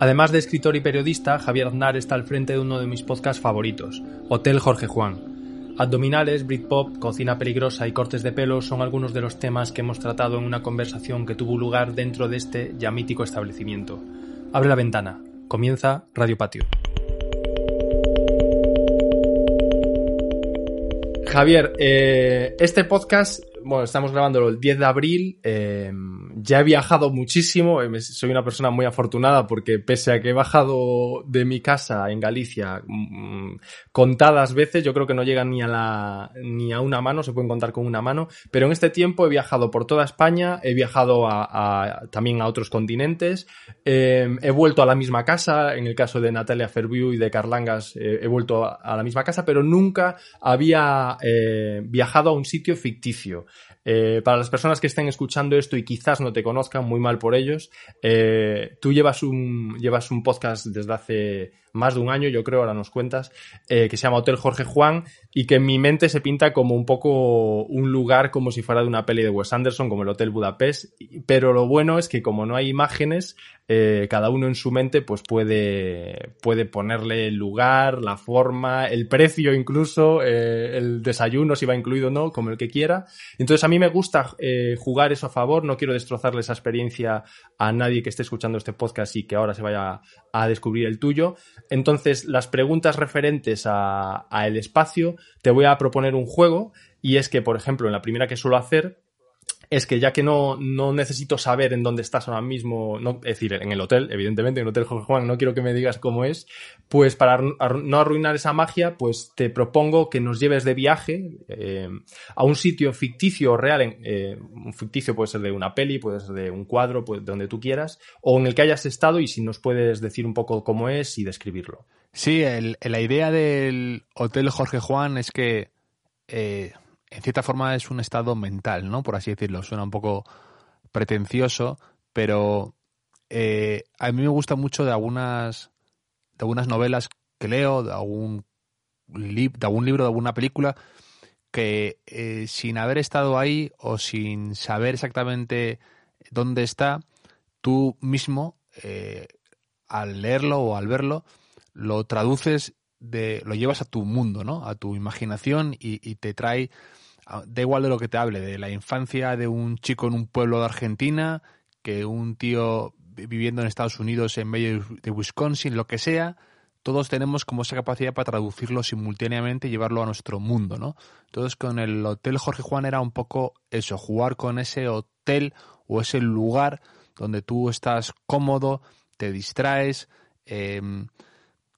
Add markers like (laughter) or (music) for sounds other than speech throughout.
Además de escritor y periodista, Javier Aznar está al frente de uno de mis podcasts favoritos, Hotel Jorge Juan. Abdominales, Britpop, cocina peligrosa y cortes de pelo son algunos de los temas que hemos tratado en una conversación que tuvo lugar dentro de este ya mítico establecimiento. Abre la ventana. Comienza Radio Patio. Javier, eh, este podcast, bueno, estamos grabándolo el 10 de abril, eh, ya he viajado muchísimo, eh, soy una persona muy afortunada porque pese a que he bajado de mi casa en Galicia mm, contadas veces, yo creo que no llegan ni a, la, ni a una mano, se pueden contar con una mano, pero en este tiempo he viajado por toda España, he viajado también a otros continentes, he vuelto a la misma casa, en el caso de Natalia Ferviu y de Carlangas he vuelto a la misma casa, pero nunca había eh, viajado a un sitio ficticio. Eh, para las personas que estén escuchando esto y quizás no te conozcan, muy mal por ellos, eh, tú llevas un, llevas un podcast desde hace más de un año, yo creo, ahora nos cuentas, eh, que se llama Hotel Jorge Juan y que en mi mente se pinta como un poco un lugar como si fuera de una peli de Wes Anderson, como el Hotel Budapest, pero lo bueno es que como no hay imágenes, eh, cada uno en su mente pues puede, puede ponerle el lugar, la forma, el precio incluso, eh, el desayuno si va incluido o no, como el que quiera. Entonces a mí me gusta jugar eso a favor, no quiero destrozarle esa experiencia a nadie que esté escuchando este podcast y que ahora se vaya a descubrir el tuyo. Entonces, las preguntas referentes a, el espacio, te voy a proponer un juego y es que, por ejemplo, en la primera que suelo hacer, es que ya que no, no necesito saber en dónde estás ahora mismo, no, es decir, en el hotel, evidentemente, en el Hotel Jorge Juan, no quiero que me digas cómo es, pues para no arruinar esa magia, pues te propongo que nos lleves de viaje eh, a un sitio ficticio o real, eh, un ficticio puede ser de una peli, puede ser de un cuadro, pues, de donde tú quieras, o en el que hayas estado y si nos puedes decir un poco cómo es y describirlo. Sí, la idea del Hotel Jorge Juan es que eh, en cierta forma es un estado mental, ¿no? Por así decirlo. Suena un poco pretencioso, pero eh, a mí me gusta mucho de algunas, de algunas novelas que leo, de algún, de algún libro, de alguna película, que eh, sin haber estado ahí o sin saber exactamente dónde está, tú mismo, eh, al leerlo o al verlo, lo traduces, de, lo llevas a tu mundo, ¿no? A tu imaginación y te trae da igual de lo que te hable, de la infancia de un chico en un pueblo de Argentina, que un tío viviendo en Estados Unidos en medio de Wisconsin, lo que sea, todos tenemos como esa capacidad para traducirlo simultáneamente y llevarlo a nuestro mundo, ¿no? Entonces con el Hotel Jorge Juan era un poco eso, jugar con ese hotel o ese lugar donde tú estás cómodo, te distraes, eh,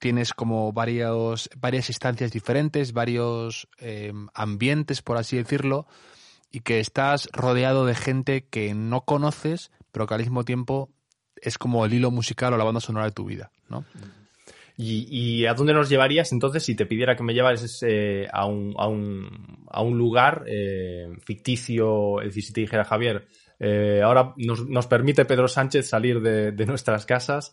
tienes como varios, varias instancias diferentes, varios em, ambientes, por así decirlo, y que estás rodeado de gente que no conoces, pero que al mismo tiempo es como el hilo musical o la banda sonora de tu vida, ¿no? ¿Y, a dónde nos llevarías entonces si te pidiera que me llevaras eh, a, un, a, un, a, un, lugar eh, ficticio? Es decir, si te dijera Javier, eh, ahora nos, nos, permite Pedro Sánchez salir de, de nuestras casas,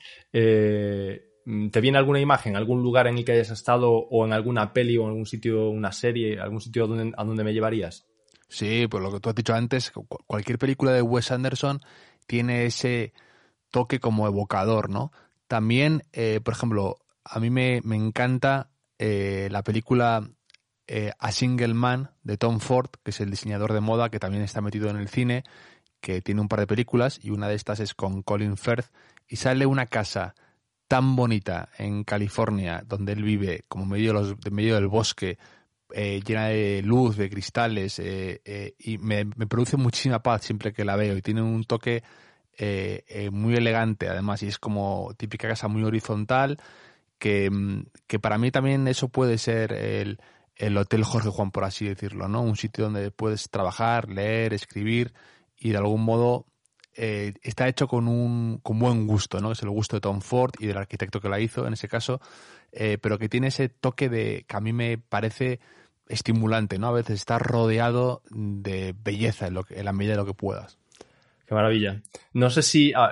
¿Te viene alguna imagen, algún lugar en el que hayas estado o en alguna peli o en algún sitio, una serie, algún sitio a donde, me llevarías? Sí, pues lo que tú has dicho antes, cualquier película de Wes Anderson tiene ese toque como evocador, ¿no? También, eh, por ejemplo, a mí me, encanta eh, la película eh, A Single Man de Tom Ford, que es el diseñador de moda que también está metido en el cine, que tiene un par de películas y una de estas es con Colin Firth y sale una casa tan bonita en California, donde él vive, como medio, los, medio del bosque, eh, llena de luz, de cristales, eh, eh, y me, produce muchísima paz siempre que la veo y tiene un toque muy elegante además y es como típica casa muy horizontal que, mm, que para mí también eso puede ser el, el Hotel Jorge Juan, por así decirlo, ¿no? Un sitio donde puedes trabajar, leer, escribir y de algún modo eh, está hecho con un con buen gusto, ¿no? Es el gusto de Tom Ford y del arquitecto que la hizo en ese caso, eh, pero que tiene ese toque de que a mí me parece estimulante, ¿no? A veces estar rodeado de belleza en, lo que, en la medida de lo que puedas. Qué maravilla. No sé si ah,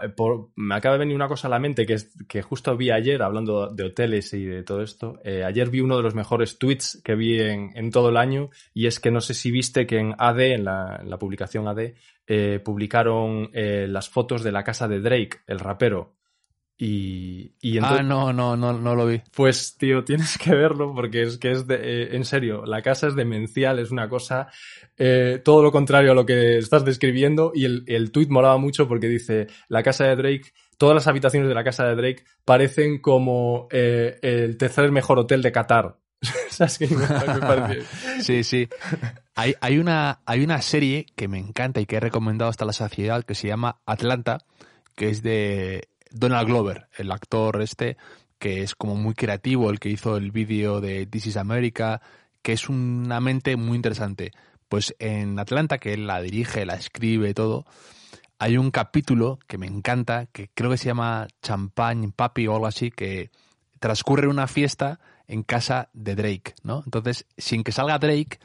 me acaba de venir una cosa a la mente que es que justo vi ayer, hablando de hoteles y de todo esto, eh, ayer vi uno de los mejores tweets que vi en, todo el año y es que no sé si viste que en AD, en la, en la publicación AD, eh, publicaron eh, las fotos de la casa de Drake, el rapero. Y, y entonces, ah, no, no, no, no lo vi. Pues, tío, (laughs) tienes que verlo porque es que es de, eh, en serio, la casa es demencial, es una cosa, eh, todo lo contrario a lo que estás describiendo y el, el tweet molaba mucho porque dice, la casa de Drake, todas las habitaciones de la casa de Drake parecen como eh, el tercer mejor hotel de Qatar. (laughs) Sí, sí. Hay, hay, una, hay una serie que me encanta y que he recomendado hasta la saciedad que se llama Atlanta, que es de Donald Glover, el actor este, que es como muy creativo, el que hizo el vídeo de This is America, que es una mente muy interesante. Pues en Atlanta, que él la dirige, la escribe, todo, hay un capítulo que me encanta, que creo que se llama Champagne Papi o algo así, que transcurre una fiesta en casa de Drake, ¿no? Entonces, sin que salga Drake,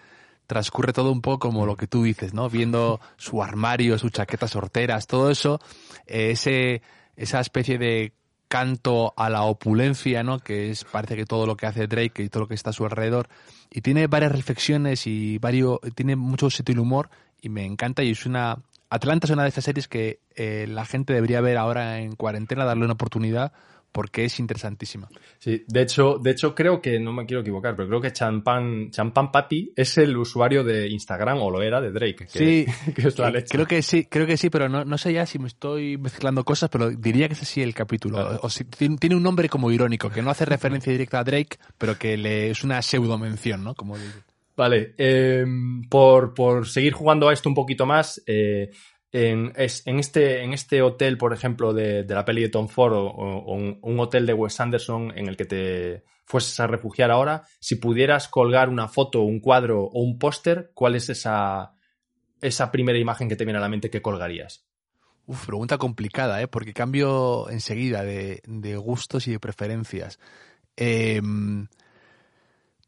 transcurre todo un poco como lo que tú dices, ¿no? Viendo su armario, sus chaquetas horteras, todo eso, eh, ese esa especie de canto a la opulencia, ¿no? Que es parece que todo lo que hace Drake y todo lo que está a su alrededor y tiene varias reflexiones y varios tiene mucho sutil humor y me encanta y es una Atlanta es una de esas series que eh, la gente debería ver ahora en cuarentena, darle una oportunidad porque es interesantísima. Sí, de hecho, de hecho creo que, no me quiero equivocar, pero creo que Champan, Champan Papi es el usuario de Instagram, o lo era, de Drake. sí, (laughs) creo que sí, creo que sí, pero no, no, sé ya si me estoy mezclando cosas, pero diría que es así el capítulo. O si, tiene un nombre como irónico, que no hace referencia directa a Drake, pero que le es una pseudo mención, ¿no? Como Vale, eh, por, por, seguir jugando a esto un poquito más, eh, en, es, en, este, en este hotel, por ejemplo, de, de la peli de Tom Ford o, un, hotel de Wes Anderson en el que te fueses a refugiar ahora, si pudieras colgar una foto, un cuadro o un póster, ¿cuál es esa, esa primera imagen que te viene a la mente que colgarías? Uf, pregunta complicada, ¿eh? porque cambio enseguida de, de gustos y de preferencias. Eh,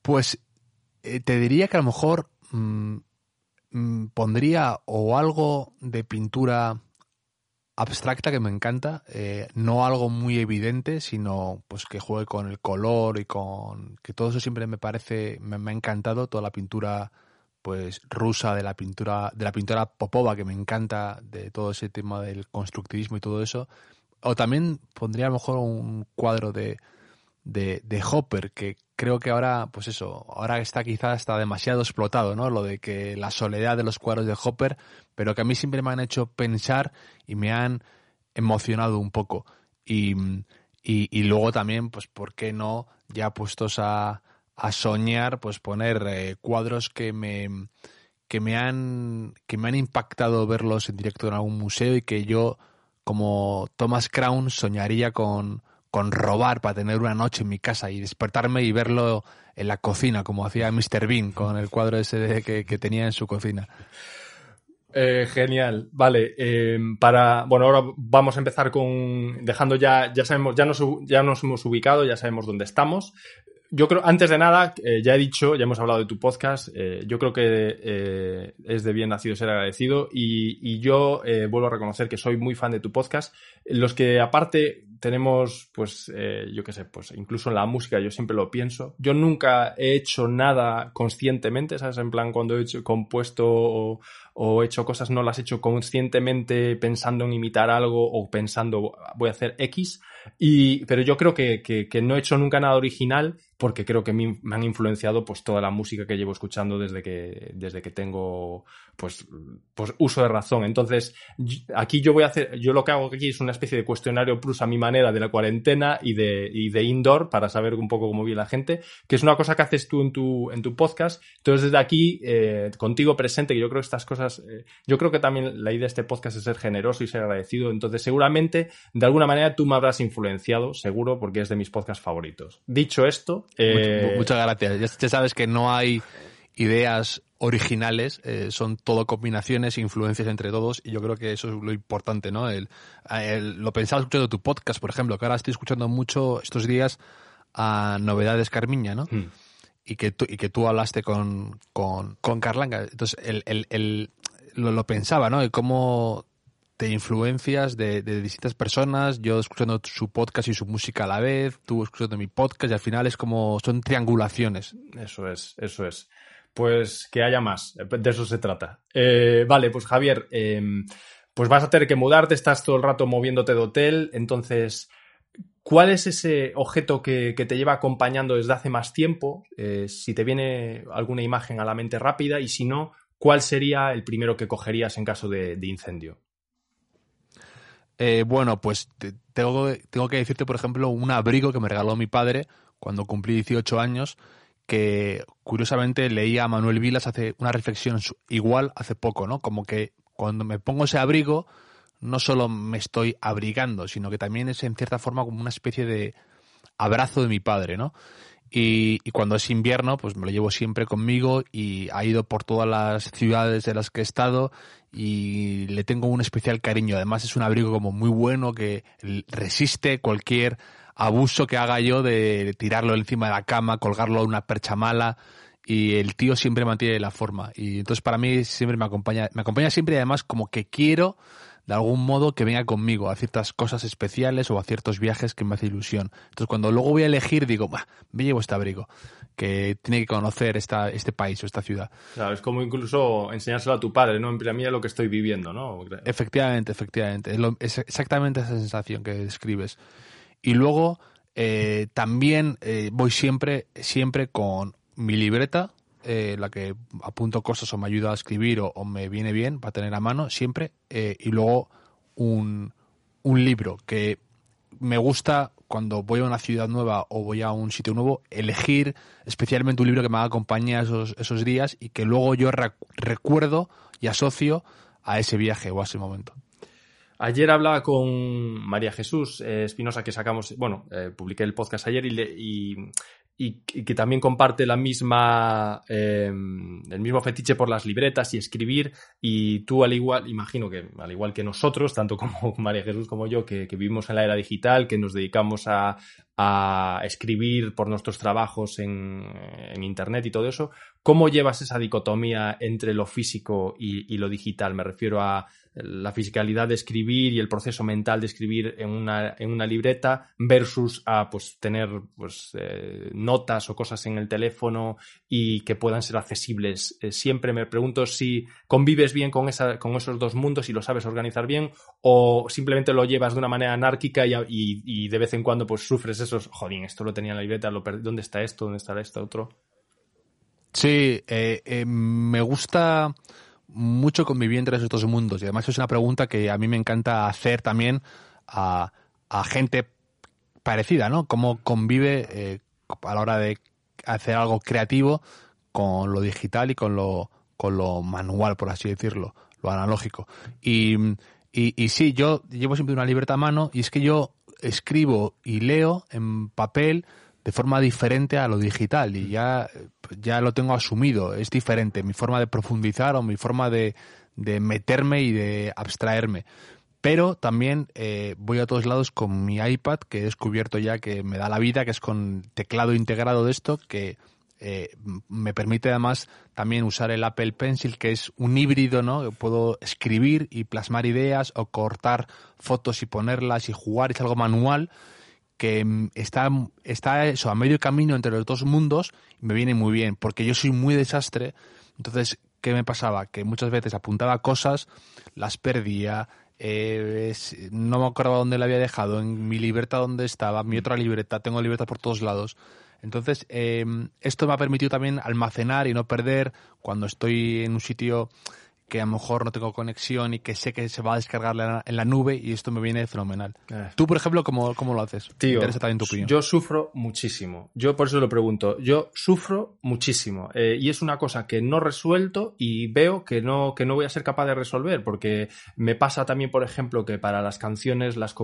pues eh, te diría que a lo mejor Mm, pondría o algo de pintura abstracta que me encanta, eh, no algo muy evidente, sino pues que juegue con el color y con que todo eso siempre me parece, me, ha encantado, toda la pintura pues rusa de la pintura, de la pintura Popova, que me encanta, de todo ese tema del constructivismo y todo eso. O también pondría a lo mejor un cuadro de, de, de Hopper, que creo que ahora, pues eso, ahora está quizás está demasiado explotado, ¿no? Lo de que la soledad de los cuadros de Hopper, pero que a mí siempre me han hecho pensar y me han emocionado un poco. Y, y, luego también, pues, ¿por qué no, ya puestos a, a soñar, pues poner eh, cuadros que me, que me han, que me han impactado verlos en directo en algún museo y que yo, como Thomas Crown, soñaría con, con robar para tener una noche en mi casa y despertarme y verlo en la cocina, como hacía Mr. Bean con el cuadro ese que, que tenía en su cocina. Eh, genial, vale. Eh, para, bueno, ahora vamos a empezar con dejando ya, ya sabemos, ya nos, ya nos hemos ubicado, ya sabemos dónde estamos yo creo, antes de nada, eh, ya he dicho, ya hemos hablado de tu podcast, eh, yo creo que es de bien nacido ser agradecido y, yo vuelvo a reconocer que soy muy fan de tu podcast. Los que aparte tenemos, pues, eh, yo qué sé, pues incluso en la música yo siempre lo pienso. Yo nunca he hecho nada conscientemente, ¿sabes? En plan, cuando he hecho, compuesto o, o hecho cosas, no las he hecho conscientemente pensando en imitar algo o pensando voy a hacer X. Y, pero yo creo que, que, que no he hecho nunca nada original porque creo que me, han influenciado pues toda la música que llevo escuchando desde que, desde que tengo pues, pues uso de razón. Entonces, aquí yo voy a hacer, yo lo que hago aquí es una especie de cuestionario plus a mi manera de la cuarentena y de, y de indoor para saber un poco cómo vive la gente, que es una cosa que haces tú en tu, en tu podcast. Entonces, desde aquí, eh, contigo presente, que yo creo que estas cosas, eh, yo creo que también la idea de este podcast es ser generoso y ser agradecido. Entonces, seguramente, de alguna manera tú me habrás influenciado, seguro, porque es de mis podcasts favoritos. Dicho esto, eh... Muchas gracias. Ya, sabes que no hay ideas originales, eh, son todo combinaciones, influencias entre todos, y yo creo que eso es lo importante, ¿no? El, lo pensaba escuchando tu podcast, por ejemplo, que ahora estoy escuchando mucho estos días a Novedades Carmiña, ¿no? Hmm. Y, que tú, y que tú hablaste con, con, con Carlanga. Entonces, el, lo, pensaba, ¿no? Y cómo te influencias de, de, distintas personas, yo escuchando su podcast y su música a la vez, tú escuchando mi podcast, y al final es como, son triangulaciones. Eso es, eso es pues que haya más. De eso se trata. Eh, vale, pues Javier, em, pues vas a tener que mudarte, estás todo el rato moviéndote de hotel, entonces, ¿cuál es ese objeto que, te lleva acompañando desde hace más tiempo? Eh, si te viene alguna imagen a la mente rápida y si no, ¿cuál sería el primero que cogerías en caso de, incendio? Eh, bueno, pues tengo, tengo que decirte, por ejemplo, un abrigo que me regaló mi padre cuando cumplí 18 años que curiosamente leía a Manuel Vilas hace una reflexión igual hace poco, ¿no? Como que cuando me pongo ese abrigo, no solo me estoy abrigando, sino que también es en cierta forma como una especie de abrazo de mi padre, ¿no? Y, cuando es invierno, pues me lo llevo siempre conmigo y ha ido por todas las ciudades de las que he estado y le tengo un especial cariño. Además es un abrigo como muy bueno que resiste cualquier abuso que haga yo de tirarlo encima de la cama, colgarlo a una percha mala y el tío siempre mantiene la forma y entonces para mí siempre me acompaña, me acompaña siempre y además como que quiero de algún modo que venga conmigo a ciertas cosas especiales o a ciertos viajes que me hace ilusión. Entonces cuando luego voy a elegir digo, bah, me llevo este abrigo, que tiene que conocer esta, este país o esta ciudad. Claro, es como incluso enseñárselo a tu padre, ¿no? Mí es lo que estoy viviendo, ¿no? Efectivamente, efectivamente. Es, es exactamente esa sensación que describes. Y luego eh, también eh, voy siempre, siempre con mi libreta, eh, la que apunto cosas o me ayuda a escribir o, me viene bien para tener a mano, siempre. y luego un, un libro que me gusta cuando voy a una ciudad nueva o voy a un sitio nuevo, elegir especialmente un libro que me acompañe esos, esos días y que luego yo recuerdo y asocio a ese viaje o a ese momento. Ayer hablaba con María Jesús eh, Espinosa, que sacamos, bueno, eh, publiqué el podcast ayer y, y, que también comparte la misma, em, el mismo fetiche por las libretas y escribir. Y tú, al igual, imagino que al igual que nosotros, tanto como (laughs) María Jesús como yo, que, vivimos en la era digital, que nos dedicamos a, escribir por nuestros trabajos en, Internet y todo eso, ¿cómo llevas esa dicotomía entre lo físico y lo digital? Me refiero a la fisicalidad de escribir y el proceso mental de escribir en una, en una libreta versus a pues tener pues eh, notas o cosas en el teléfono y que puedan ser accesibles. Eh, siempre me pregunto si convives bien con, esa, con esos dos mundos y lo sabes organizar bien o simplemente lo llevas de una manera anárquica y, y, de vez en cuando pues sufres esos, jodín, esto lo tenía en la libreta, lo ¿dónde está esto? ¿Dónde está esto otro? Sí, eh, me gusta mucho convivir entre esos dos mundos. Y además es una pregunta que a mí me encanta hacer también a, gente parecida, ¿no? Cómo convive eh, a la hora de hacer algo creativo con lo digital y con lo, con lo manual, por así decirlo, lo analógico. Y, y, y sí, yo llevo siempre una libreta a mano y es que yo escribo y leo en papel de forma diferente a lo digital y ya, ya lo tengo asumido, es diferente mi forma de profundizar o mi forma de, de meterme y de abstraerme. Pero también eh, voy a todos lados con mi iPad, que he descubierto ya que me da la vida, que es con teclado integrado de esto, que eh, me permite además también usar el Apple Pencil, que es un híbrido, ¿no? Puedo escribir y plasmar ideas o cortar fotos y ponerlas y jugar, es algo manual que mm, está, está eso, a medio camino entre los dos mundos y me viene muy bien, porque yo soy muy desastre. Entonces, ¿qué me pasaba? Que muchas veces apuntaba cosas, las perdía, eh, no me acuerdo dónde la había dejado, en mi libreta dónde estaba, mi otra libreta, tengo libreta por todos lados. Entonces, em, esto me ha permitido también almacenar y no perder cuando estoy en un sitio que a lo mejor no tengo conexión y que sé que se va a descargar en la nube y esto me viene fenomenal. Eh. Tú, por ejemplo, ¿cómo, cómo lo haces? Tío, interesa también tu opinión. yo sufro muchísimo. Yo por eso lo pregunto. Yo sufro muchísimo. Eh, y es una cosa que no resuelto y veo que no, que no voy a ser capaz de resolver. Porque me pasa también, por ejemplo, que para las canciones, las,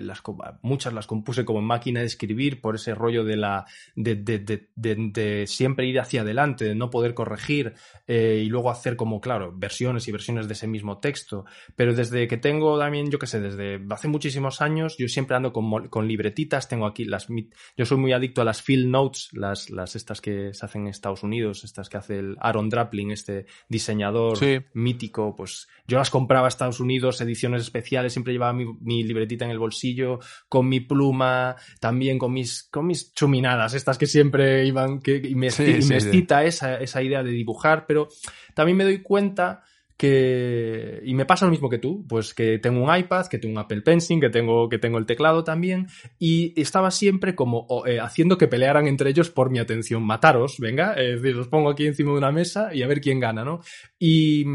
las muchas las compuse como máquina de escribir por ese rollo de la. de, de- de- de- de siempre ir hacia adelante, de no poder corregir eh, y luego hacer como, claro, versiones y versiones de ese mismo texto. Pero desde que tengo también, yo qué sé, desde hace muchísimos años, yo siempre ando con, con libretitas, tengo aquí las... Yo soy muy adicto a las field notes, las, las estas que se hacen en Estados Unidos, estas que hace el Aaron Draplin, este diseñador Sí. mítico, pues yo las compraba a Estados Unidos, ediciones especiales, siempre llevaba mi, mi libretita en el bolsillo, con mi pluma, también con mis, con mis chuminadas, estas que siempre iban, que, y me, Sí, y me sí, sí. excita esa, esa idea de dibujar, pero también me doy cuenta que y me pasa lo mismo que tú, pues que tengo un iPad, que tengo un Apple Pencil, que tengo que tengo el teclado también y estaba siempre como eh, haciendo que pelearan entre ellos por mi atención, mataros, venga, decir, los pongo aquí encima de una mesa y a ver quién gana, ¿no? Y,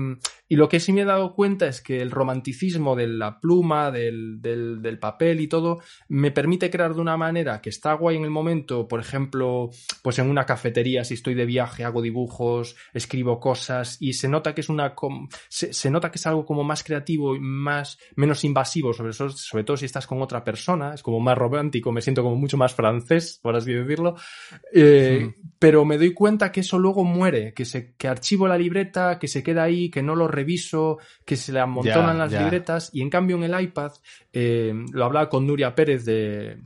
y lo que sí me he dado cuenta es que el romanticismo de la pluma, del, del, del papel y todo, me permite crear de una manera que está guay en el momento, por ejemplo, pues en una cafetería, si estoy de viaje, hago dibujos, escribo cosas y se nota que es una se, se nota que es algo como más creativo y más menos invasivo, sobre, eso- sobre todo si estás con otra persona, es como más romántico, me siento como mucho más francés, por así decirlo. Eh, Pero me doy cuenta que eso luego muere, que se que archivo la libreta, que se queda ahí, que no lo reviso, que se le amontonan Ya, las ya. libretas y en cambio en el iPad eh, lo hablaba con Nuria Pérez de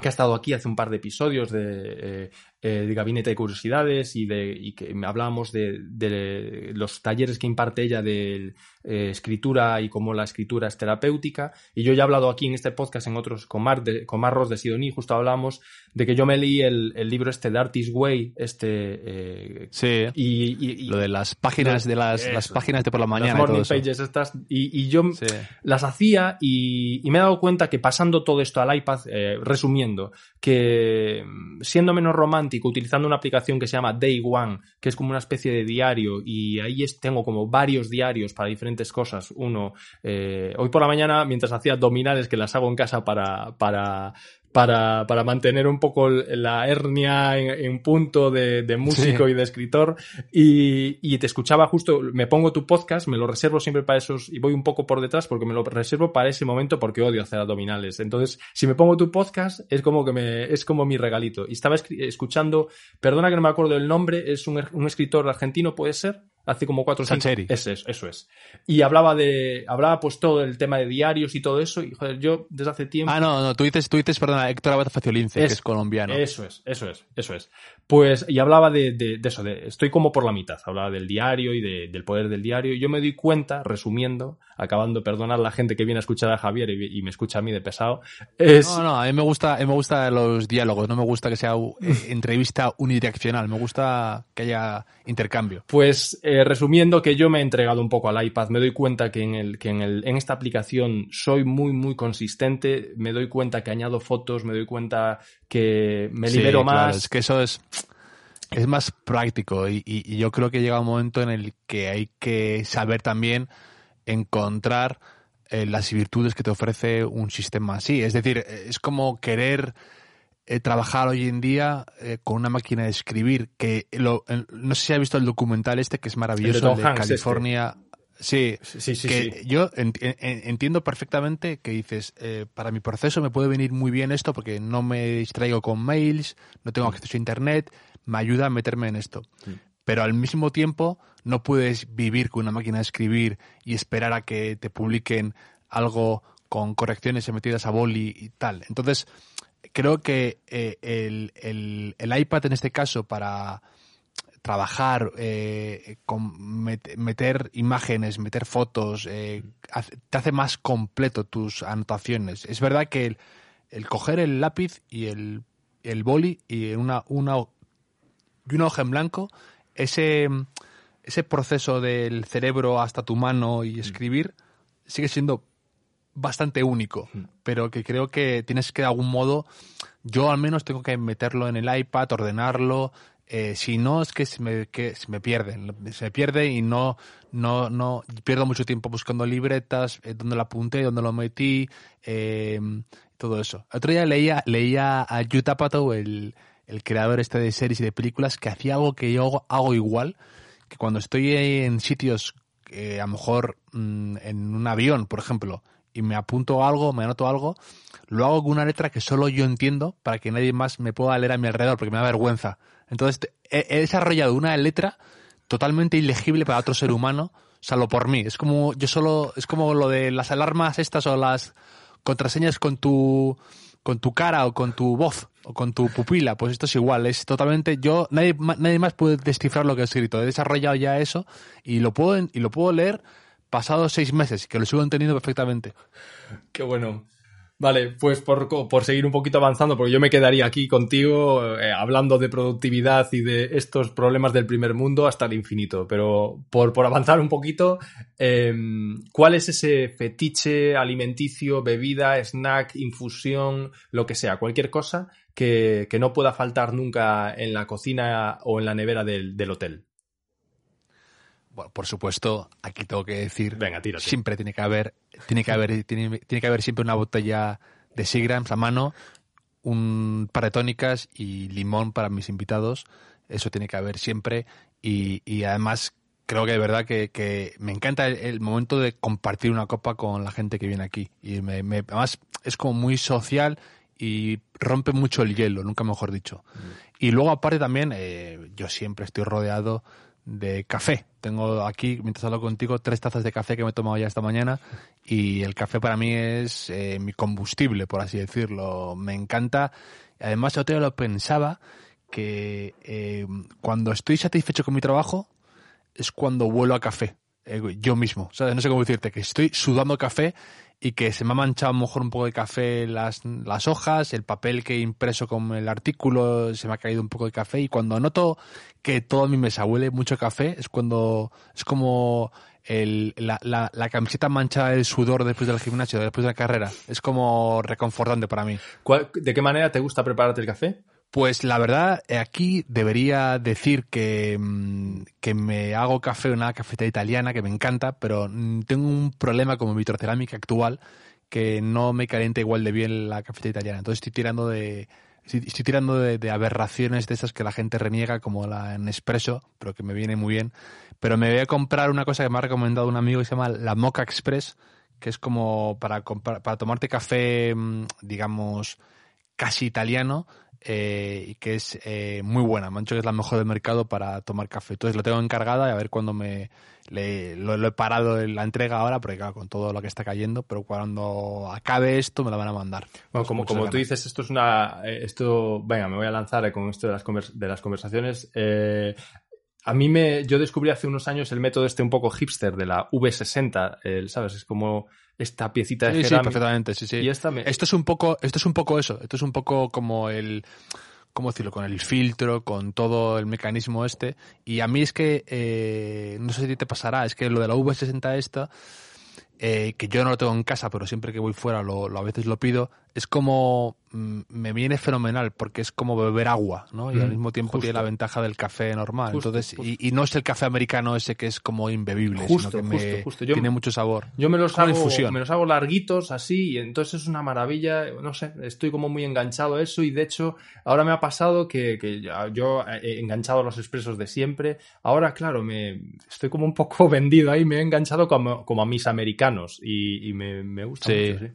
que ha estado aquí hace un par de episodios de, eh, eh, de Gabinete de Curiosidades y, de, y que hablábamos de, de los talleres que imparte ella de eh, escritura y cómo la escritura es terapéutica. Y yo ya he hablado aquí en este podcast, en otros, con Mar, de, con Mar Ross de Sidoní, justo hablamos de que yo me leí el, el libro este de Artist Way, este... eh, Sí, y, y- y- lo de las páginas de las, eso. las páginas de por la las mañana y morning eso. pages estas y, y yo Sí. las hacía y, y me he dado cuenta que pasando todo esto al iPad, eh, resumiendo, que mm, siendo menos romántico, utilizando una aplicación que se llama Day One, que es como una especie de diario, y ahí es- tengo como varios diarios para diferentes cosas. Uno, eh, hoy por la mañana, mientras hacía abdominales, que las hago en casa para, para, para, para mantener un poco la hernia en, en punto de, de músico Sí. y de escritor, y, y te escuchaba justo, me pongo tu podcast, me lo reservo siempre para esos, y voy un poco por detrás porque me lo reservo para ese momento porque odio hacer abdominales. Entonces, si me pongo tu podcast, es como que me, es como mi regalito. Y estaba escuchando, perdona que no me acuerdo del nombre, es un, un escritor argentino, ¿puede ser? Hace como cuatro o cinco. Sacheri. Ese es, eso es. Y hablaba de, hablaba pues todo el tema de diarios y todo eso, y joder, yo desde hace tiempo. Ah, no, no, tú dices, tú dices perdona, Héctor Abad Faciolince, que Es- colombiano. Eso es, eso es, eso es. Pues, y hablaba de, de- de eso, de, estoy como por la mitad, hablaba del diario y de- del poder del diario, y yo me doy cuenta, resumiendo, acabando, perdonar a la gente que viene a escuchar a Javier y, y me escucha a mí de pesado, es... No, no, a mí me gusta, a mí me gusta los diálogos, no me gusta que sea eh, (laughs) entrevista unidireccional, me gusta que haya intercambio. Pues eh, resumiendo que yo me he entregado un poco al iPad, me doy cuenta que en, el, que en, el, en esta aplicación soy muy, muy consistente, me doy cuenta que añado fotos, me doy cuenta que me Sí, libero claro, más. es que eso es, es más práctico y, y- y yo creo que llega un momento en el que hay que saber también encontrar eh, las virtudes que te ofrece un sistema así. Es decir, es como querer eh, trabajar hoy en día eh, con una máquina de escribir, que lo- no sé si has visto el documental este que es maravilloso, el de este. California. Sí, Sí, sí, que sí. yo en- en- entiendo perfectamente que dices, eh, para mi proceso me puede venir muy bien esto porque no me distraigo con mails, no tengo acceso a internet, me ayuda a meterme en esto. Pero al mismo tiempo no puedes vivir con una máquina de escribir y esperar a que te publiquen algo con correcciones metidas a boli y tal. Entonces, creo que eh, el, el- el iPad en este caso para trabajar, eh, con met- meter imágenes, meter fotos, eh, hace- te hace más completo tus anotaciones. Es verdad que el, el coger el lápiz y el, el boli y una, una, y una hoja en blanco, ese, ese proceso del cerebro hasta tu mano y escribir sigue siendo bastante único, pero que creo que tienes que de algún modo, yo al menos tengo que meterlo en el iPad, ordenarlo, Eh, si no, es que se me, que se me pierden. Se me pierde y no, no, no, pierdo mucho tiempo buscando libretas, eh, dónde lo apunté, dónde lo metí, eh, todo eso. Otro día leía, leía a Yuta Pato, el, el creador este de series y de películas, que hacía algo que yo hago igual, que cuando estoy en sitios, a lo mejor mm, en un avión, por ejemplo, y me apunto algo, me anoto algo, lo hago con una letra que solo yo entiendo para que nadie más me pueda leer a mi alrededor, porque me da vergüenza. Entonces he, desarrollado una letra totalmente ilegible para otro ser humano, salvo por mí. Es como yo solo, es como lo de las alarmas estas o las contraseñas con tu con tu cara o con tu voz o con tu pupila, pues esto es igual, es totalmente yo nadie nadie más puede descifrar lo que he escrito. He desarrollado ya eso y lo puedo y lo puedo leer pasados seis meses, que lo sigo entendiendo perfectamente. Qué bueno. Vale, pues por, por, seguir un poquito avanzando, porque yo me quedaría aquí contigo eh, hablando de productividad y de estos problemas del primer mundo hasta el infinito, pero por, por avanzar un poquito, em, ¿cuál es ese fetiche alimenticio, bebida, snack, infusión, lo que sea, cualquier cosa que, que no pueda faltar nunca en la cocina o en la nevera del, del hotel? Bueno, por supuesto, aquí tengo que decir, Venga, siempre tiene que haber, tiene que haber, tiene, que haber siempre una botella de Seagrams a mano, un par de tónicas y limón para mis invitados. Eso tiene que haber siempre y, además creo que de verdad que, me encanta el, momento de compartir una copa con la gente que viene aquí. Y me, además es como muy social y rompe mucho el hielo, nunca mejor dicho. Mm. Y luego aparte también, eh, yo siempre estoy rodeado de café. Tengo aquí, mientras hablo contigo, tres tazas de café que me he tomado ya esta mañana y el café para mí es eh, mi combustible, por así decirlo. Me encanta. Además, yo te lo pensaba que eh, cuando estoy satisfecho con mi trabajo es cuando vuelo a café. Eh, yo mismo. No sé cómo decirte, que estoy sudando café y que se me ha manchado mejor un poco de café las, las hojas, el papel que he impreso con el artículo se me ha caído un poco de café y cuando noto que toda mi mesa huele mucho café es cuando es como el, la, camiseta manchada de sudor después del gimnasio, después de la carrera. Es como reconfortante para mí. ¿De qué manera te gusta prepararte el café? Pues la verdad, aquí debería decir que, mm, que me hago café en una cafetera italiana que me encanta, pero mm, tengo un problema con mi vitrocerámica actual que no me calienta igual de bien la cafetera italiana. Entonces estoy tirando de estoy tirando de, aberraciones de esas que la gente reniega, como la Nespresso, pero que me viene muy bien. Pero me voy a comprar una cosa que me ha recomendado un amigo que se llama la Mocha Express, que es como para, para tomarte café, mm, digamos, casi italiano, eh, y que es eh, muy buena. Dicho que es la mejor del mercado para tomar café. Entonces lo tengo encargada y a ver cuándo me lo, he parado en la entrega ahora, porque claro, con todo lo que está cayendo, pero cuando acabe esto me la van a mandar. Bueno, como, como tú dices, esto es una... Eh, esto, venga, me voy a lanzar con esto de las, de las conversaciones. a mí me, yo descubrí hace unos años el método este un poco hipster de la V60, ¿sabes? Es como esta piecita de sí, Sí, perfectamente, sí, sí. Esto es un poco, esto es un poco eso. Esto es un poco como el, ¿cómo decirlo? Con el filtro, con todo el mecanismo este. Y a mí es que, eh, no sé si te pasará, es que lo de la V60 esta, eh, que yo no lo tengo en casa, pero siempre que voy fuera lo, lo a veces lo pido, es como mm, me viene fenomenal porque es como beber agua, ¿no? Y al mm, mismo tiempo tiene la ventaja del café normal. Entonces, Y, no es el café americano ese que es como imbebible, sino que tiene mucho sabor. Yo me los hago, me los hago larguitos así y entonces es una maravilla. No sé, estoy como muy enganchado a eso y de hecho ahora me ha pasado que, que yo he enganchado a los expresos de siempre. Ahora, claro, me estoy como un poco (laughs) vendido ahí, me he enganchado como, como a mis americanos y, me, me gusta mucho. ¿sí?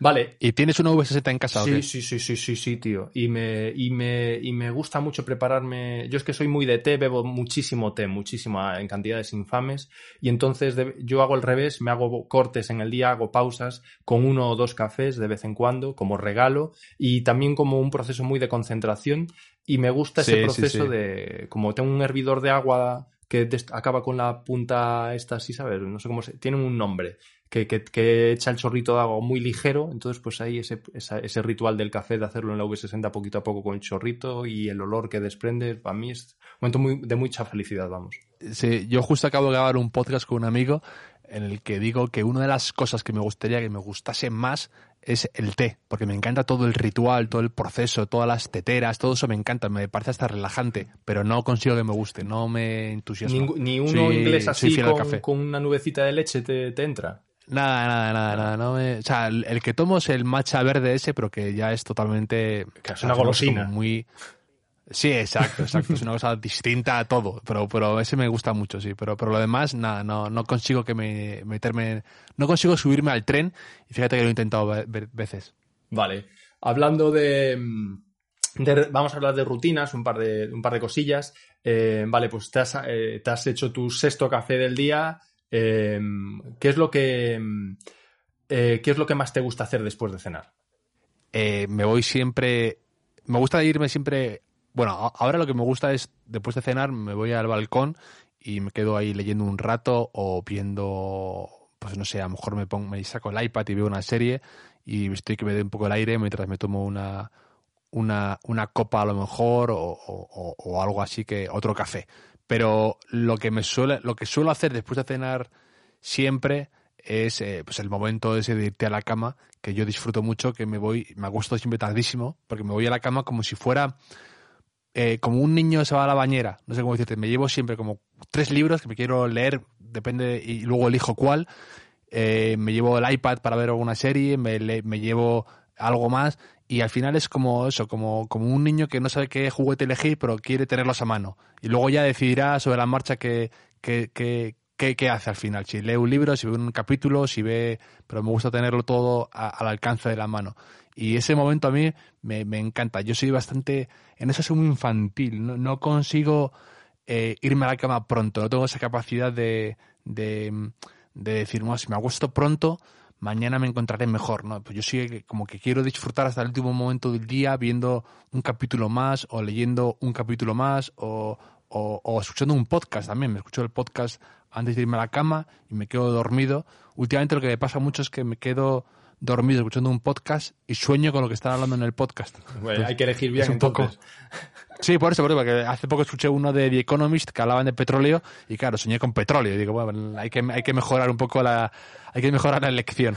Vale. ¿Y tienes una V60 en casa sí, Sí, sí, sí, sí, sí, tío. Y me, y, me, y me gusta mucho prepararme. Yo es que soy muy de té, bebo muchísimo té, muchísimo, en cantidades infames. Y entonces yo hago el revés, me hago cortes en el día, hago pausas con uno o dos cafés de vez en cuando, como regalo. Y también como un proceso muy de concentración. Y me gusta ese proceso de. Como tengo un hervidor de agua que acaba con la punta esta, así, ¿sabes? No sé cómo se... Tienen un nombre que, que, echa el chorrito de agua muy ligero, entonces pues ahí ese, ese ritual del café de hacerlo en la V60 poquito a poco con el chorrito y el olor que desprende, para mí es un momento muy, de mucha felicidad, vamos. Sí, yo justo acabo de grabar un podcast con un amigo en el que digo que una de las cosas que me gustaría que me gustase más es el té, porque me encanta todo el ritual, todo el proceso, todas las teteras, todo eso me encanta, me parece hasta relajante, pero no consigo que me guste, no me entusiasma. Ni, uno inglés así con, una nubecita de leche te, te entra. Nada, nada, nada, nada. No me... O sea, el, que tomo es el matcha verde ese, pero que ya es totalmente. Que es una golosina. Muy. Sí, exacto, exacto. Es una cosa distinta a todo, pero, pero ese me gusta mucho, sí. Pero, pero lo demás, nada, no, no consigo que me meterme, no consigo subirme al tren y fíjate que lo he intentado veces. Vale. Hablando de, vamos a hablar de rutinas, un par de, un par de cosillas. Eh, vale, pues te has, eh, te has hecho tu sexto café del día. Eh, ¿Qué es lo que, qué es lo que más te gusta hacer después de cenar? me voy siempre, me gusta irme siempre bueno, ahora lo que me gusta es, después de cenar, me voy al balcón y me quedo ahí leyendo un rato o viendo, pues no sé, a lo mejor me, pongo, me saco el iPad y veo una serie y estoy que me dé un poco el aire mientras me tomo una, una, una copa a lo mejor o, algo así que otro café. Pero lo que me suele, lo que suelo hacer después de cenar siempre es eh, pues el momento ese de irte a la cama, que yo disfruto mucho, que me voy, me acuesto siempre tardísimo, porque me voy a la cama como si fuera eh, como un niño se va a la bañera, no sé cómo decirte, me llevo siempre como tres libros que me quiero leer, depende, y luego elijo cuál. Eh, me llevo el iPad para ver alguna serie, me, llevo algo más y al final es como eso, como, como un niño que no sabe qué juguete elegir, pero quiere tenerlos a mano. Y luego ya decidirá sobre la marcha qué, qué, qué, qué, hace al final. Si lee un libro, si ve un capítulo, si ve... Pero me gusta tenerlo todo al alcance de la mano. Y ese momento a mí me, encanta. Yo soy bastante, en eso soy muy infantil, no, consigo eh, irme a la cama pronto, no tengo esa capacidad de, de, decir, no, si me acuesto pronto, mañana me encontraré mejor, ¿no? Pues yo sí como que quiero disfrutar hasta el último momento del día viendo un capítulo más o leyendo un capítulo más o, o, o, escuchando un podcast también. Me escucho el podcast antes de irme a la cama y me quedo dormido. Últimamente lo que me pasa mucho es que me quedo dormido escuchando un podcast y sueño con lo que están hablando en el podcast. hay que elegir bien un poco. Sí, por eso, porque hace poco escuché uno de The Economist que hablaban de petróleo y claro, soñé con petróleo. Y digo, bueno, hay que, hay que mejorar un poco la, hay que mejorar la elección.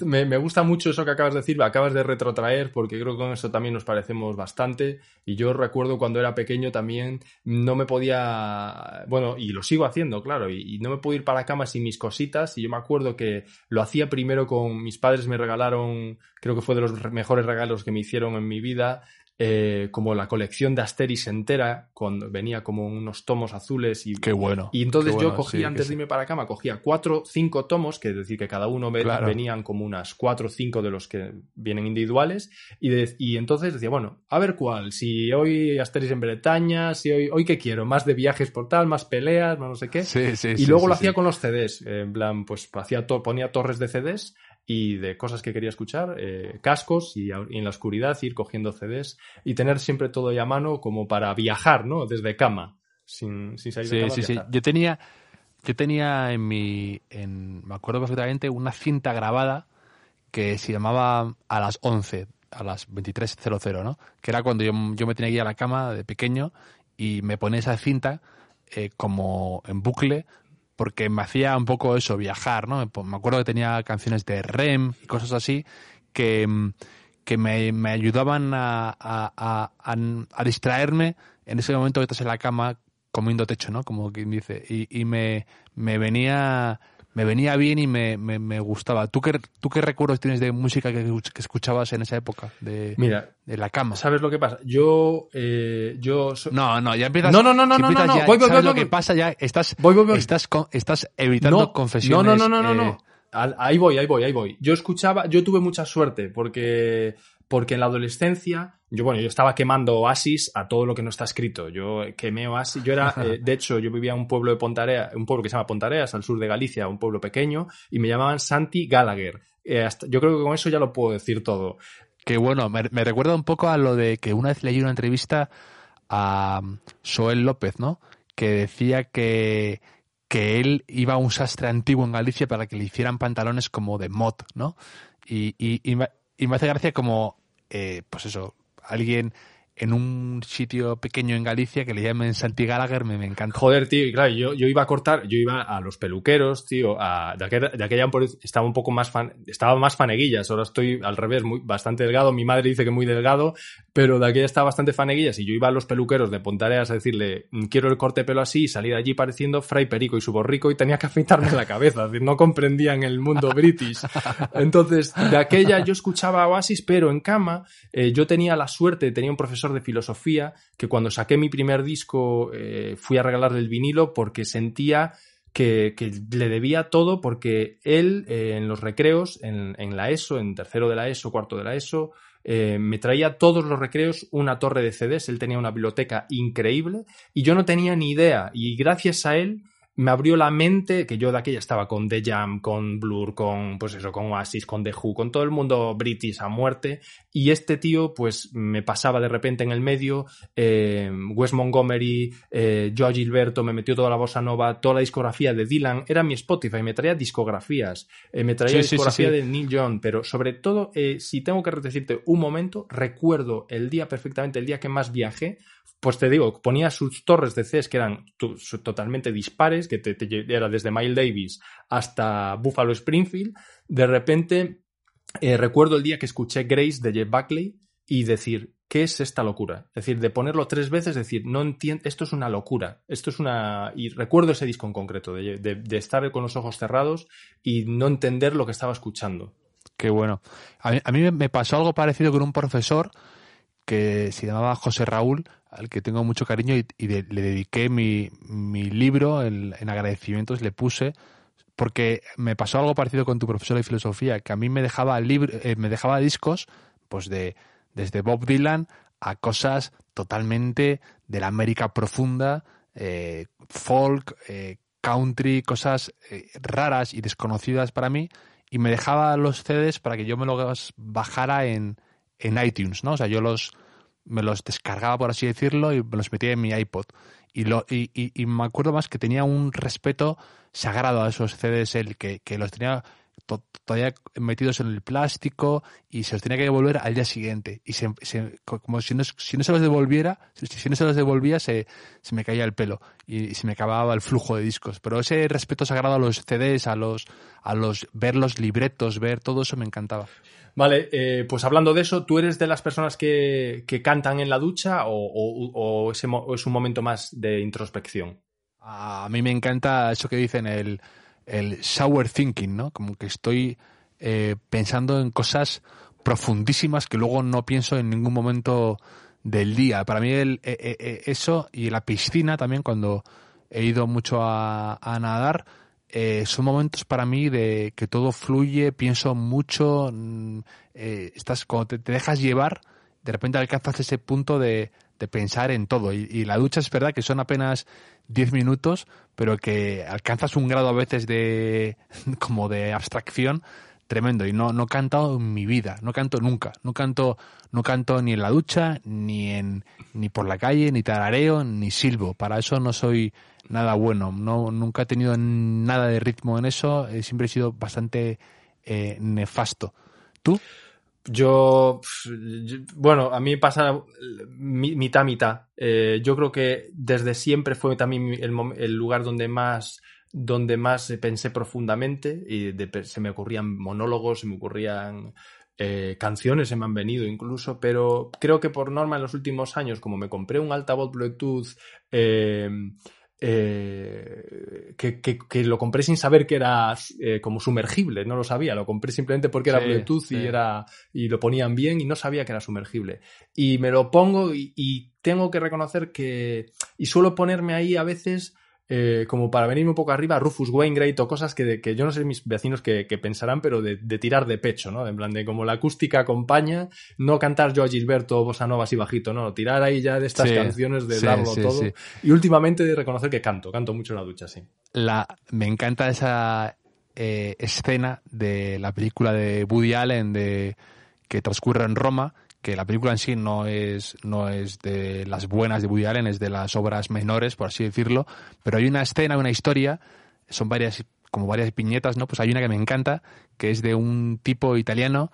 Me, me, gusta mucho eso que acabas de decir, acabas de retrotraer, porque creo que con eso también nos parecemos bastante. Y yo recuerdo cuando era pequeño también no me podía, bueno, y lo sigo haciendo, claro, y, no me puedo ir para la cama sin mis cositas. Y yo me acuerdo que lo hacía primero con mis padres, me regalaron, creo que fue de los mejores regalos que me hicieron en mi vida, eh, como la colección de Asterix entera, cuando venía como unos tomos azules y... Qué bueno. Y entonces yo cogía, antes de irme para cama, cogía cuatro, cinco tomos, que es decir, que cada uno venían como unas cuatro o cinco de los que vienen individuales, y, y entonces decía, bueno, a ver cuál, si hoy Asterix en Bretaña, si hoy, hoy qué quiero, más de viajes por tal, más peleas, más no sé qué. y luego lo hacía con los CDs, en plan, pues hacía ponía torres de CDs y de cosas que quería escuchar, eh, cascos y, en la oscuridad ir cogiendo CDs y tener siempre todo ahí a mano como para viajar, ¿no? Desde cama, sin, sin salir de cama. Sí, sí, sí. Yo tenía, yo tenía en mi, en, me acuerdo perfectamente, una cinta grabada que se llamaba a las 11, a las 23.00, ¿no? Que era cuando yo, yo me tenía que ir a la cama de pequeño y me ponía esa cinta eh, como en bucle porque me hacía un poco eso, viajar, ¿no? Me acuerdo que tenía canciones de REM y cosas así que, que me, me ayudaban a, a, a, distraerme en ese momento que estás en la cama comiendo techo, ¿no? Como quien dice. Y, y me, me venía me venía bien y me, me, gustaba. ¿Tú qué, ¿Tú qué recuerdos tienes de música que, escuchabas en esa época? De, Mira, de la cama. ¿Sabes lo que pasa? Yo. Eh, yo No, no, ya empiezas. No, no, no, no, no, no, voy, voy, ¿sabes lo que pasa ya? Estás, Estás, estás evitando confesiones. No, no, no, no, no, no. Ahí voy, ahí voy, ahí voy. Yo escuchaba, yo tuve mucha suerte porque porque en la adolescencia, yo bueno, yo estaba quemando Oasis a todo lo que no está escrito. Yo quemé Oasis, yo era, (laughs) eh, de hecho, yo vivía en un pueblo de Pontarea, un pueblo que se llama Pontareas, al sur de Galicia, un pueblo pequeño, y me llamaban Santi Gallagher. Eh, yo creo que con eso ya lo puedo decir todo. Que bueno, me, recuerda un poco a lo de que una vez leí una entrevista a Soel López, ¿no? Que decía que, que él iba a un sastre antiguo en Galicia para que le hicieran pantalones como de mod, ¿no? Y, y, y, y me hace gracia como, eh, pues eso, alguien en un sitio pequeño en Galicia que le llamen Santi Gallagher me, me encanta. Joder, tío, y claro, yo, yo iba a cortar, yo iba a los peluqueros, tío, a, de, aquella, de aquella estaba un poco más fan, estaba más faneguillas, ahora estoy al revés, muy, bastante delgado, mi madre dice que muy delgado, pero de aquella estaba bastante faneguillas y yo iba a los peluqueros de Pontareas a decirle, mm, quiero el corte de pelo así, y salí de allí pareciendo Fray Perico y su borrico y tenía que afeitarme la cabeza, es decir, no comprendían el mundo british. Entonces, de aquella yo escuchaba Oasis, pero en cama eh, yo tenía la suerte, tenía un profesor de filosofía que cuando saqué mi primer disco eh, fui a regalarle el vinilo porque sentía que, le debía todo porque él eh, en los recreos, en, la ESO, en tercero de la ESO, cuarto de la ESO, eh, me traía todos los recreos una torre de CDs, él tenía una biblioteca increíble y yo no tenía ni idea. Y gracias a él me abrió la mente, que yo de aquella estaba con The Jam, con Blur, con, pues eso, con Oasis, con The Who, con todo el mundo british a muerte, y este tío, pues, me pasaba de repente en el medio, eh, Wes Montgomery, eh, Joe Gilberto, me metió toda la bossa nova, toda la discografía de Dylan, era mi Spotify, me traía discografías, eh, me traía discografía de Neil Young, pero sobre todo, eh, si tengo que decirte un momento, recuerdo el día perfectamente, el día que más viajé, pues te digo, ponía sus torres de Cs que eran totalmente dispares, que te, era desde Miles Davis hasta Buffalo Springfield. De repente, eh, recuerdo el día que escuché Grace de Jeff Buckley y decir, ¿qué es esta locura? Es decir, de ponerlo tres veces, decir, no entiendo, esto es una locura, esto es una... Y recuerdo ese disco en concreto, de, estar con los ojos cerrados y no entender lo que estaba escuchando. Qué bueno. A mí me pasó algo parecido con un profesor que se llamaba José Raúl, al que tengo mucho cariño y, le dediqué mi, libro en, agradecimientos, le puse, porque me pasó algo parecido con tu profesor de filosofía, que a mí me dejaba, eh, me dejaba discos pues de desde Bob Dylan a cosas totalmente de la América profunda, eh, folk, eh, country, cosas raras y desconocidas para mí, y me dejaba los CDs para que yo me los bajara en, en iTunes, ¿no? O sea, yo los me los descargaba, por así decirlo, y me los metía en mi iPod. Y, lo, y, y, me acuerdo más que tenía un respeto sagrado a esos CDs, el que, que los tenía todavía metidos en el plástico y se los tenía que devolver al día siguiente. Y se, como si no, si no se los devolviera, si, no se los devolvía, se, se me caía el pelo y, se me acababa el flujo de discos. Pero ese respeto sagrado a los CDs, a los, a los ver los libretos, ver todo eso me encantaba. Vale, eh, pues hablando de eso, ¿tú eres de las personas que, que cantan en la ducha o, es un momento más de introspección? A mí me encanta eso que dicen, el, el shower thinking, ¿no? Como que estoy eh, pensando en cosas profundísimas que luego no pienso en ningún momento del día. Para mí el, eh, eso y la piscina también, cuando he ido mucho a nadar, eh, son momentos para mí de que todo fluye, pienso mucho, mm, eh, estás cuando te, dejas llevar, de repente alcanzas ese punto de, pensar en todo. Y, la ducha es verdad que son apenas 10 minutos, pero que alcanzas un grado a veces de (laughs) como de abstracción tremendo. Y no, no he cantado en mi vida, no canto nunca, no canto, no canto ni en la ducha, ni en, ni por la calle, ni tarareo, ni silbo. Para eso no soy nada bueno. No, nunca he tenido nada de ritmo en eso. siempre he sido bastante eh, nefasto. ¿Tú? Yo, bueno, a mí pasa mitad, mitad. Eh, yo creo que desde siempre fue también el, lugar donde más, donde más pensé profundamente y se me ocurrían monólogos, se me ocurrían eh, canciones, se me han venido incluso, pero creo que por norma en los últimos años, como me compré un altavoz Bluetooth, eh, eh, que, lo compré sin saber que era eh, como sumergible, no lo sabía, lo compré simplemente porque era Bluetooth y era y lo ponían bien y no sabía que era sumergible. Y me lo pongo y tengo que reconocer que y suelo ponerme ahí a veces eh, como para venirme un poco arriba, Rufus Wainwright o cosas que, que yo no sé mis vecinos que, pensarán, pero de, tirar de pecho, ¿no? En plan de como la acústica acompaña, no cantar yo a Gilberto, bossa nova así bajito, no, tirar ahí ya de estas canciones, de darlo todo. Y últimamente de reconocer que canto, canto mucho en la ducha, sí. La, me encanta esa eh, escena de la película de Woody Allen de que transcurre en Roma, que la película en sí no es, no es de las buenas de Woody Allen, es de las obras menores, por así decirlo, pero hay una escena, una historia, son varias, como varias piñetas, ¿no? Pues hay una que me encanta, que es de un tipo italiano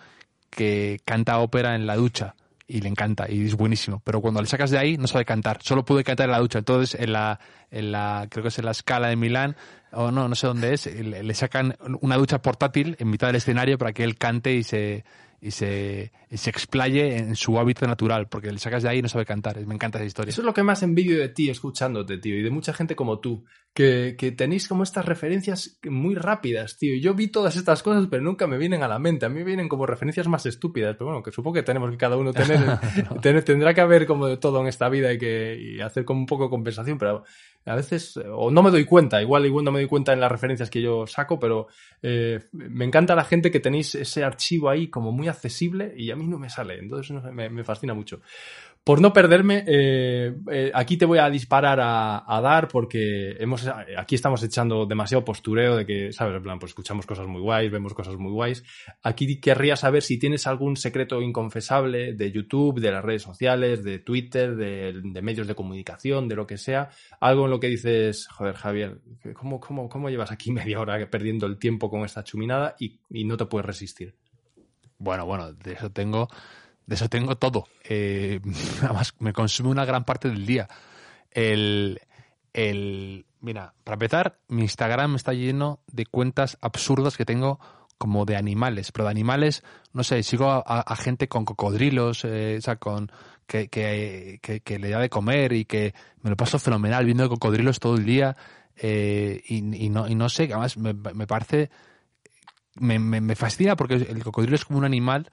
que canta ópera en la ducha y le encanta y es buenísimo. Pero cuando le sacas de ahí no sabe cantar, solo puede cantar en la ducha. Entonces en la, en la creo que es en la escala de Milán o no, no sé dónde es, le sacan una ducha portátil en mitad del escenario para que él cante y se y se, se explaye en su hábito natural, porque le sacas de ahí y no sabe cantar. Me encanta esa historia. Eso es lo que más envidio de ti escuchándote, tío, y de mucha gente como tú, que, que tenéis como estas referencias muy rápidas, tío. Yo vi todas estas cosas, pero nunca me vienen a la mente. A mí me vienen como referencias más estúpidas, pero bueno, que supongo que tenemos que cada uno tener, (laughs) tendrá que haber como de todo en esta vida y que y hacer como un poco de compensación, pero a veces, o no me doy cuenta, igual, igual no me doy cuenta en las referencias que yo saco, pero eh, me encanta la gente que tenéis ese archivo ahí como muy accesible y a mí no me sale, entonces me fascina mucho. Por no perderme, eh, eh, aquí te voy a disparar a, dar porque hemos, aquí estamos echando demasiado postureo de que, ¿sabes? En plan, pues escuchamos cosas muy guays, vemos cosas muy guays. Aquí querría saber si tienes algún secreto inconfesable de YouTube, de las redes sociales, de Twitter, de, medios de comunicación, de lo que sea. Algo en lo que dices, joder, Javier, ¿cómo, cómo, cómo llevas aquí (laughs) media hora perdiendo el tiempo con esta chuminada y, y no te puedes resistir? Bueno, bueno, de eso tengo de eso tengo todo. Eh, (laughs) además, me consume una gran parte del día. El, el, mira, para empezar, mi Instagram está lleno de cuentas absurdas que tengo como de animales, pero de animales, no sé, sigo a, gente con cocodrilos, eh, o sea, con que, que, que, le da de comer y que me lo paso fenomenal viendo cocodrilos todo el día eh, y, no, y no sé, además me, me parece, me, me, me, fascina porque el cocodrilo es como un animal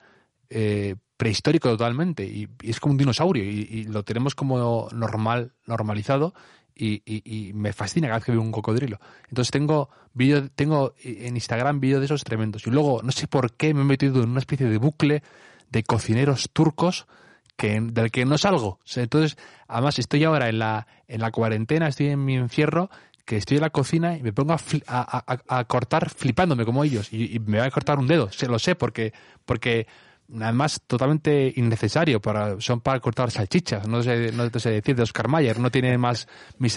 eh, prehistórico totalmente y, es como un dinosaurio y, lo tenemos como normal, normalizado y, me fascina cada vez que veo un cocodrilo. Entonces tengo vídeo, tengo en Instagram vídeos de esos tremendos y luego no sé por qué me he metido en una especie de bucle de cocineros turcos que, del que no salgo. entonces, además estoy ahora en la, en la cuarentena, estoy en mi encierro que estoy en la cocina y me pongo a, a, cortar flipándome como ellos y, me voy a cortar un dedo, se lo sé porque porque además totalmente innecesario para son para cortar salchichas. No sé no sé decir de Oscar Mayer no tiene más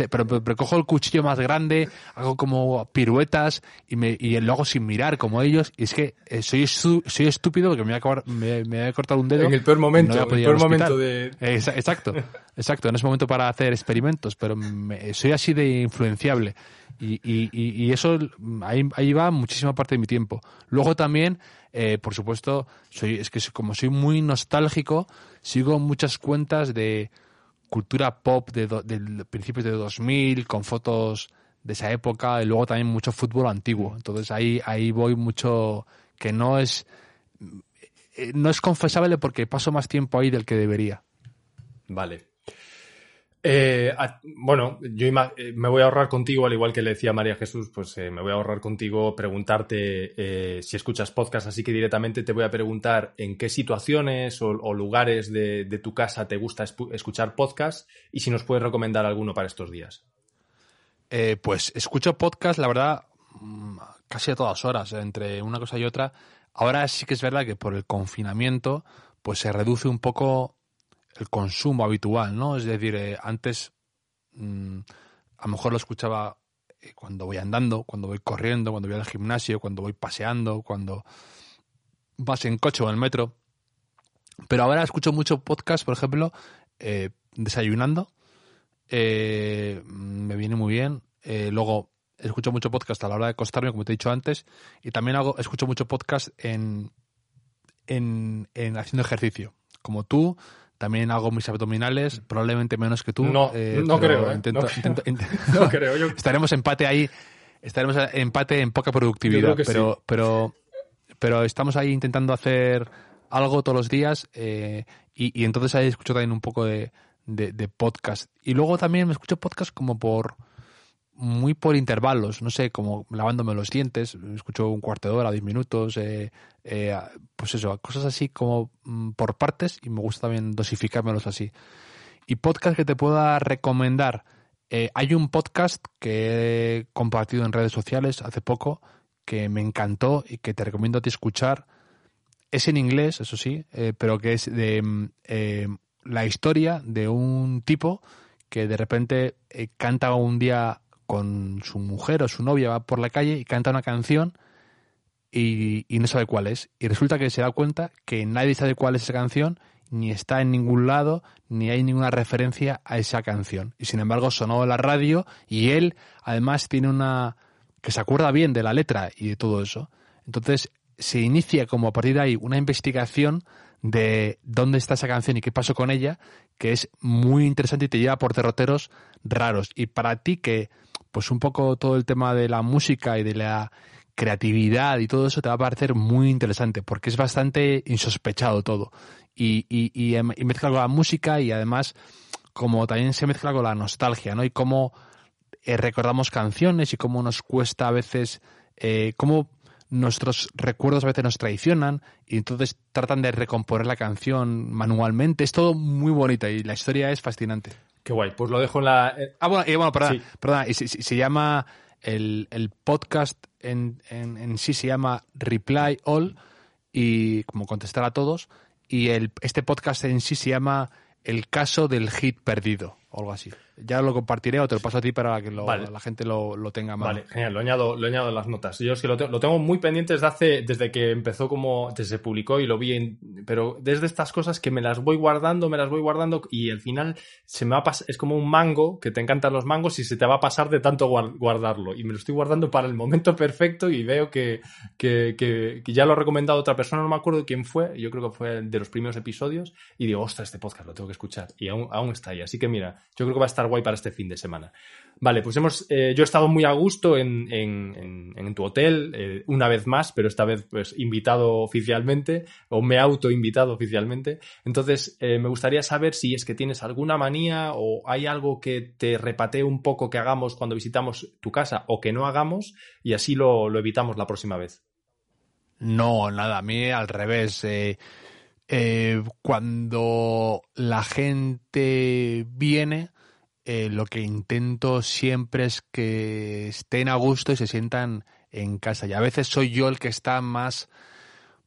pero, pero, cojo el cuchillo más grande hago como piruetas y me y lo hago sin mirar como ellos. Y es que eh, soy soy estúpido porque me voy a, me, me voy a cortar un dedo en el peor momento el peor momento de exacto exacto. En ese momento para hacer experimentos pero soy así de influenciable y, y, eso ahí, ahí va muchísima parte de mi tiempo luego también eh, por supuesto, soy, es que como soy muy nostálgico, sigo muchas cuentas de cultura pop de, principios de 2000, con fotos de esa época, y luego también mucho fútbol antiguo. Entonces ahí, ahí voy mucho, que no es, eh, no es confesable porque paso más tiempo ahí del que debería. Vale. Eh, bueno, yo eh, me voy a ahorrar contigo, al igual que le decía María Jesús, pues eh, me voy a ahorrar contigo preguntarte si escuchas podcast, así que directamente te voy a preguntar en qué situaciones o, lugares de, tu casa te gusta escuchar podcast y si nos puedes recomendar alguno para estos días. pues escucho podcast, la verdad, mm, casi a todas horas, entre una cosa y otra. Ahora sí que es verdad que por el confinamiento, pues se reduce un poco el consumo habitual, ¿no? Es decir, eh, antes mm, a lo mejor lo escuchaba eh, cuando voy andando, cuando voy corriendo, cuando voy al gimnasio, cuando voy paseando, cuando vas en coche o en el metro. Pero ahora escucho mucho podcast, por ejemplo, eh, desayunando. me viene muy bien. luego escucho mucho podcast a la hora de acostarme, como te he dicho antes. Y también hago, escucho mucho podcast en, en, en haciendo ejercicio. Como tú, también hago mis abdominales, probablemente menos que tú. No, eh, no creo. ¿eh? (laughs) no, creo. (laughs) Estaremos empate ahí. Estaremos empate en poca productividad. pero, pero, pero estamos ahí intentando hacer algo todos los días. Eh, y, entonces ahí escucho también un poco de, de podcast. Y luego también me escucho podcast como por muy por intervalos, no sé, como lavándome los dientes, escucho un cuarto de hora, diez minutos, eh, eh, pues eso, cosas así como mm, por partes y me gusta también dosificármelos así. Y podcast que te pueda recomendar, eh, hay un podcast que he compartido en redes sociales hace poco que me encantó y que te recomiendo a ti escuchar. Es en inglés, eso sí, pero que es de mm, la historia de un tipo que de repente canta un día con su mujer o su novia va por la calle y canta una canción y, no sabe cuál es. Y resulta que se da cuenta que nadie sabe cuál es esa canción ni está en ningún lado, ni hay ninguna referencia a esa canción. Y sin embargo sonó la radio y él además tiene una... que se acuerda bien de la letra y de todo eso. Entonces se inicia como a partir de ahí una investigación de dónde está esa canción y qué pasó con ella, que es muy interesante y te lleva por derroteros raros. Y para ti que, pues un poco todo el tema de la música y de la creatividad y todo eso te va a parecer muy interesante, porque es bastante insospechado todo. Y, y, y, em, mezcla con la música y además como también se mezcla con la nostalgia, ¿no? Y cómo eh, recordamos canciones y cómo nos cuesta a veces, eh, cómo nuestros recuerdos a veces nos traicionan y entonces tratan de recomponer la canción manualmente. Es todo muy bonito y la historia es fascinante. Qué guay, pues lo dejo en la... Eh, ah, bueno, y bueno, perdón, perdón y se, llama, el, el podcast en, en, en, sí se llama Reply All y como contestar a todos y el, este podcast en sí se llama El caso del hit perdido o algo así. Ya lo compartiré o te lo paso a ti para que la gente lo, tenga más. Vale, genial, lo añado, lo añado en las notas. Yo es que lo, tengo muy pendiente desde hace, desde que empezó como, desde se publicó y lo vi, en, pero desde estas cosas que me las voy guardando, me las voy guardando y al final se me va a pasar, es como un mango, que te encantan los mangos y se te va a pasar de tanto guardarlo. Y me lo estoy guardando para el momento perfecto y veo que, que, que, ya lo ha recomendado otra persona, no me acuerdo quién fue, yo creo que fue de los primeros episodios y digo, ostras, este podcast lo tengo que escuchar y aún, aún está ahí. Así que mira, yo creo que va a estar guay para este fin de semana. Vale, pues hemos, eh, yo he estado muy a gusto en, tu hotel, eh, una vez más, pero esta vez pues invitado oficialmente, o me auto invitado oficialmente. Entonces, eh, me gustaría saber si es que tienes alguna manía o hay algo que te repatee un poco que hagamos cuando visitamos tu casa o que no hagamos y así lo, lo evitamos la próxima vez. No, nada, a mí al revés. Cuando la gente viene, eh, lo que intento siempre es que estén a gusto y se sientan en casa. Y a veces soy yo el que está más,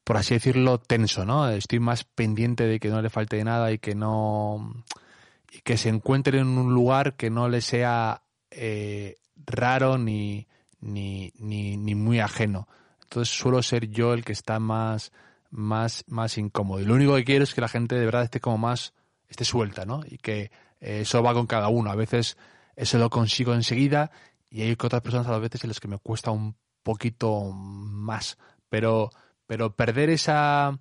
por así decirlo, tenso, ¿no? Estoy más pendiente de que no le falte nada y que no. y que se encuentren en un lugar que no le sea eh, raro ni, ni, ni, ni muy ajeno. Entonces suelo ser yo el que está más, más, más incómodo. Y lo único que quiero es que la gente de verdad esté como más, esté suelta, ¿no? Y que eso va con cada uno. A veces eso lo consigo enseguida y hay otras personas a veces en las que me cuesta un poquito más. Pero, pero perder esa,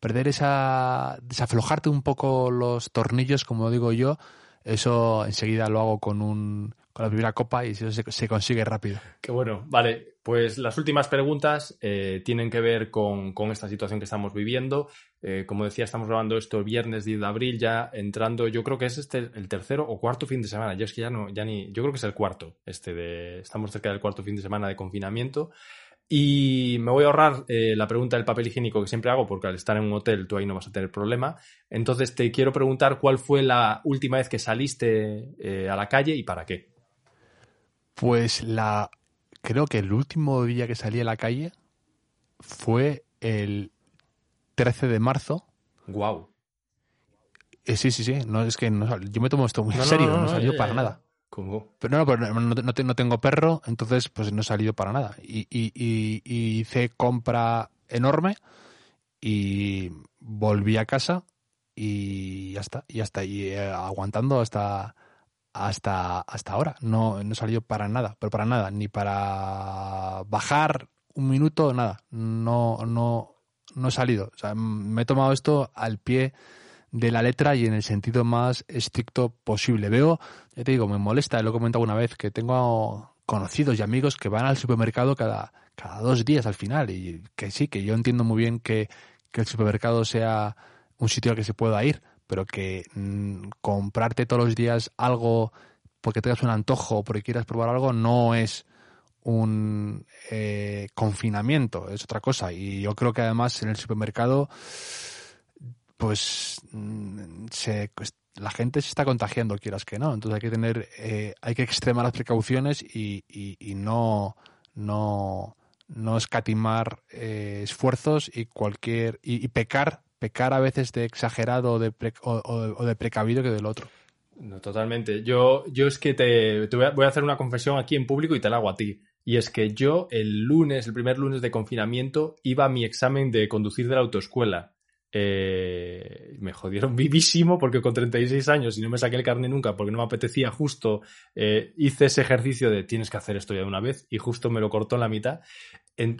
perder esa, desaflojarte un poco los tornillos, como digo yo, eso enseguida lo hago con un, con la primera copa y eso se, consigue rápido. Qué bueno. Vale, pues las últimas preguntas eh, tienen que ver con, esta situación que estamos viviendo. Eh, como decía, estamos grabando esto el viernes 10 de abril, ya entrando, yo creo que es este el tercero o cuarto fin de semana. Yo es que ya no, ya ni, yo creo que es el cuarto, este de, estamos cerca del cuarto fin de semana de confinamiento. Y me voy a ahorrar eh, la pregunta del papel higiénico que siempre hago, porque al estar en un hotel tú ahí no vas a tener problema. Entonces te quiero preguntar cuál fue la última vez que saliste a la calle y para qué. Pues la creo que el último día que salí a la calle fue el 13 de marzo. Wow. Eh, sí, sí, sí. No, es que yo me tomo esto muy en serio, no, salió para nada. ¿Cómo? Pero no, pero no, tengo perro, entonces pues no he salido para nada. Y, y, hice compra enorme y volví a casa y ya está. Y hasta ahí eh, aguantando hasta hasta, hasta ahora. No, no salió para nada, pero para nada, ni para bajar un minuto, nada. No, no, no he salido. O sea, me he tomado esto al pie de la letra y en el sentido más estricto posible. Veo, ya te digo, me molesta, lo he comentado una vez, que tengo conocidos y amigos que van al supermercado cada, cada dos días al final. Y que sí, que yo entiendo muy bien que, que el supermercado sea un sitio al que se pueda ir, pero que mm, comprarte todos los días algo porque tengas un antojo o porque quieras probar algo no es un eh, confinamiento, es otra cosa. Y yo creo que además en el supermercado, pues, mm, pues la gente se está contagiando, quieras que no. Entonces hay que tener, eh, hay que extremar las precauciones y, y, no, no, no escatimar eh, esfuerzos y cualquier y, pecar pecar a veces de exagerado o de, o, de precavido que del otro. No, totalmente. Yo, yo es que te, voy, a, hacer una confesión aquí en público y te la hago a ti. Y es que yo el lunes, el primer lunes de confinamiento, iba a mi examen de conducir de la autoescuela. eh, me jodieron (laughs) vivísimo porque con 36 años y no me saqué el carne nunca porque no me apetecía justo, eh, hice ese ejercicio de tienes que hacer esto ya de una vez y justo me lo cortó en la mitad.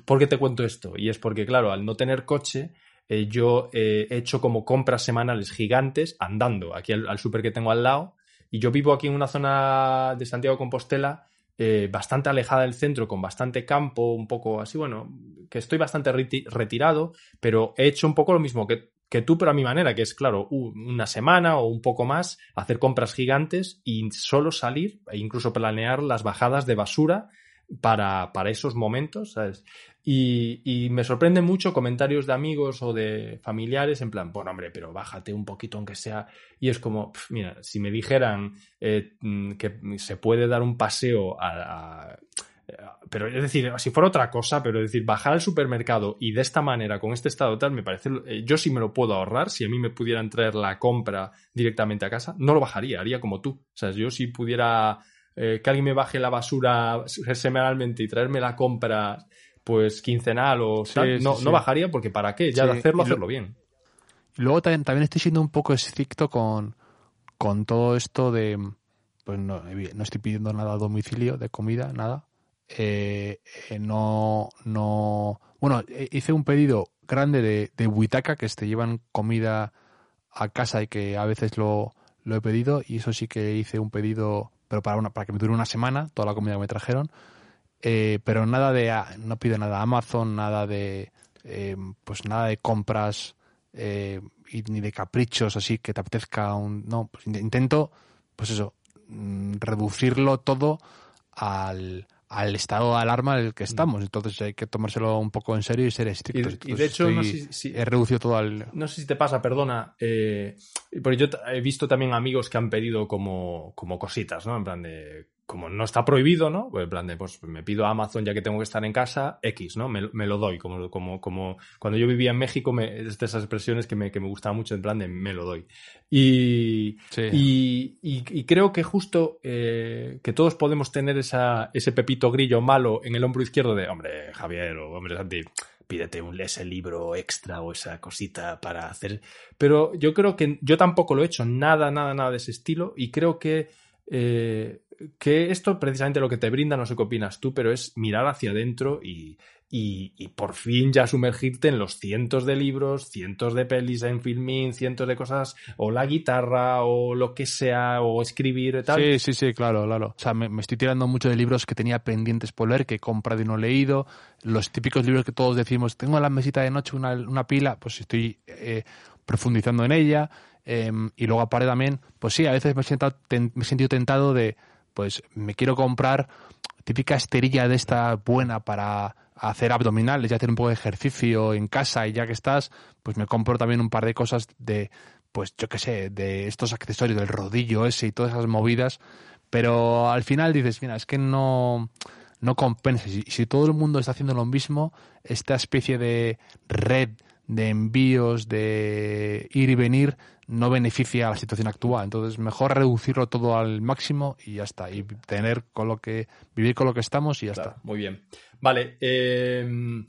¿Por qué te cuento esto? Y es porque, claro, al no tener coche, eh, yo he hecho como compras semanales gigantes andando aquí al, al súper que tengo al lado y yo vivo aquí en una zona de Santiago Compostela eh, bastante alejada del centro, con bastante campo, un poco así, bueno, que estoy bastante retirado, pero he hecho un poco lo mismo que, que tú, pero a mi manera, que es, claro, una semana o un poco más, hacer compras gigantes y solo salir e incluso planear las bajadas de basura para, para esos momentos, ¿sabes? Y, me sorprende mucho comentarios de amigos o de familiares en plan, bueno, hombre, pero bájate un poquito aunque sea. Y es como, mira, si me dijeran eh, mm, que se puede dar un paseo a, pero es decir, si fuera otra cosa, pero es decir, bajar al supermercado y de esta manera, con este estado tal, me parece, eh, yo sí me lo puedo ahorrar, si a mí me pudieran traer la compra directamente a casa, no lo bajaría, haría como tú. O sea, yo si pudiera eh, que alguien me baje la basura semanalmente y traerme la compra pues quincenal o tal, no, no bajaría porque para qué, ya de hacerlo, hacerlo bien. luego también, también estoy siendo un poco estricto con, con todo esto de, pues no, no estoy pidiendo nada a domicilio de comida, nada. Eh, eh, no, no, bueno, hice un pedido grande de, de Huitaca que te llevan comida a casa y que a veces lo, lo he pedido y eso sí que hice un pedido pero para, una, para que me dure una semana, toda la comida que me trajeron. Eh, pero nada de, no pido nada a Amazon, nada de, eh, pues nada de compras eh, y ni de caprichos así que te apetezca un, no, pues intento, pues eso, mm, reducirlo todo al, al estado de alarma en el que estamos. Entonces hay que tomárselo un poco en serio y ser estrictos. Y, de hecho, no sé si, he reducido todo al... No sé si te pasa, perdona, eh, porque yo he visto también amigos que han pedido como, como cositas, ¿no? En plan de como no está prohibido, ¿no? Pues en plan de, pues me pido a Amazon ya que tengo que estar en casa, X, ¿no? Me, lo doy, como, como, como cuando yo vivía en México, me, es de esas expresiones que me, que me gustaban mucho, en plan de me lo doy. Y, y, y, creo que justo eh, que todos podemos tener esa, ese pepito grillo malo en el hombro izquierdo de, hombre, Javier o hombre Santi, pídete un ese libro extra o esa cosita para hacer. Pero yo creo que yo tampoco lo he hecho, nada, nada, nada de ese estilo, y creo que eh, que esto precisamente lo que te brinda, no sé qué opinas tú, pero es mirar hacia adentro y, y, por fin ya sumergirte en los cientos de libros, cientos de pelis en filming, cientos de cosas, o la guitarra, o lo que sea, o escribir y tal. Sí, sí, sí, claro, claro. O sea, me, estoy tirando mucho de libros que tenía pendientes por leer, que he comprado y no he leído. Los típicos libros que todos decimos, tengo en la mesita de noche una, una pila, pues estoy eh, profundizando en ella. Em, y luego aparte también, pues sí, a veces me he sentido tentado de pues me quiero comprar típica esterilla de esta buena para hacer abdominales y hacer un poco de ejercicio en casa y ya que estás, pues me compro también un par de cosas de, pues yo qué sé, de estos accesorios del rodillo ese y todas esas movidas, pero al final dices, mira, es que no, no compensa. Si todo el mundo está haciendo lo mismo, esta especie de red de envíos, de ir y venir, no beneficia a la situación actual. Entonces, mejor reducirlo todo al máximo y ya está. Y tener con lo que, vivir con lo que estamos y ya está. Muy bien. Vale. Eh,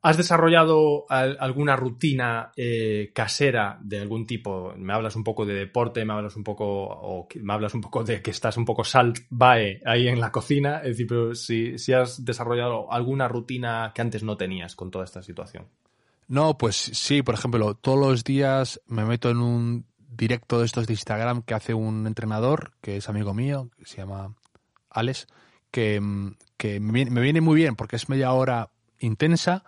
¿Has desarrollado alguna rutina eh, casera de algún tipo? Me hablas un poco de deporte, me hablas un poco, o me hablas un poco de que estás un poco salt bae ahí en la cocina. Es decir, pero si, si has desarrollado alguna rutina que antes no tenías con toda esta situación. No, pues sí, por ejemplo, todos los días me meto en un directo de estos de Instagram que hace un entrenador, que es amigo mío, que se llama Alex, que, me, viene muy bien porque es media hora intensa,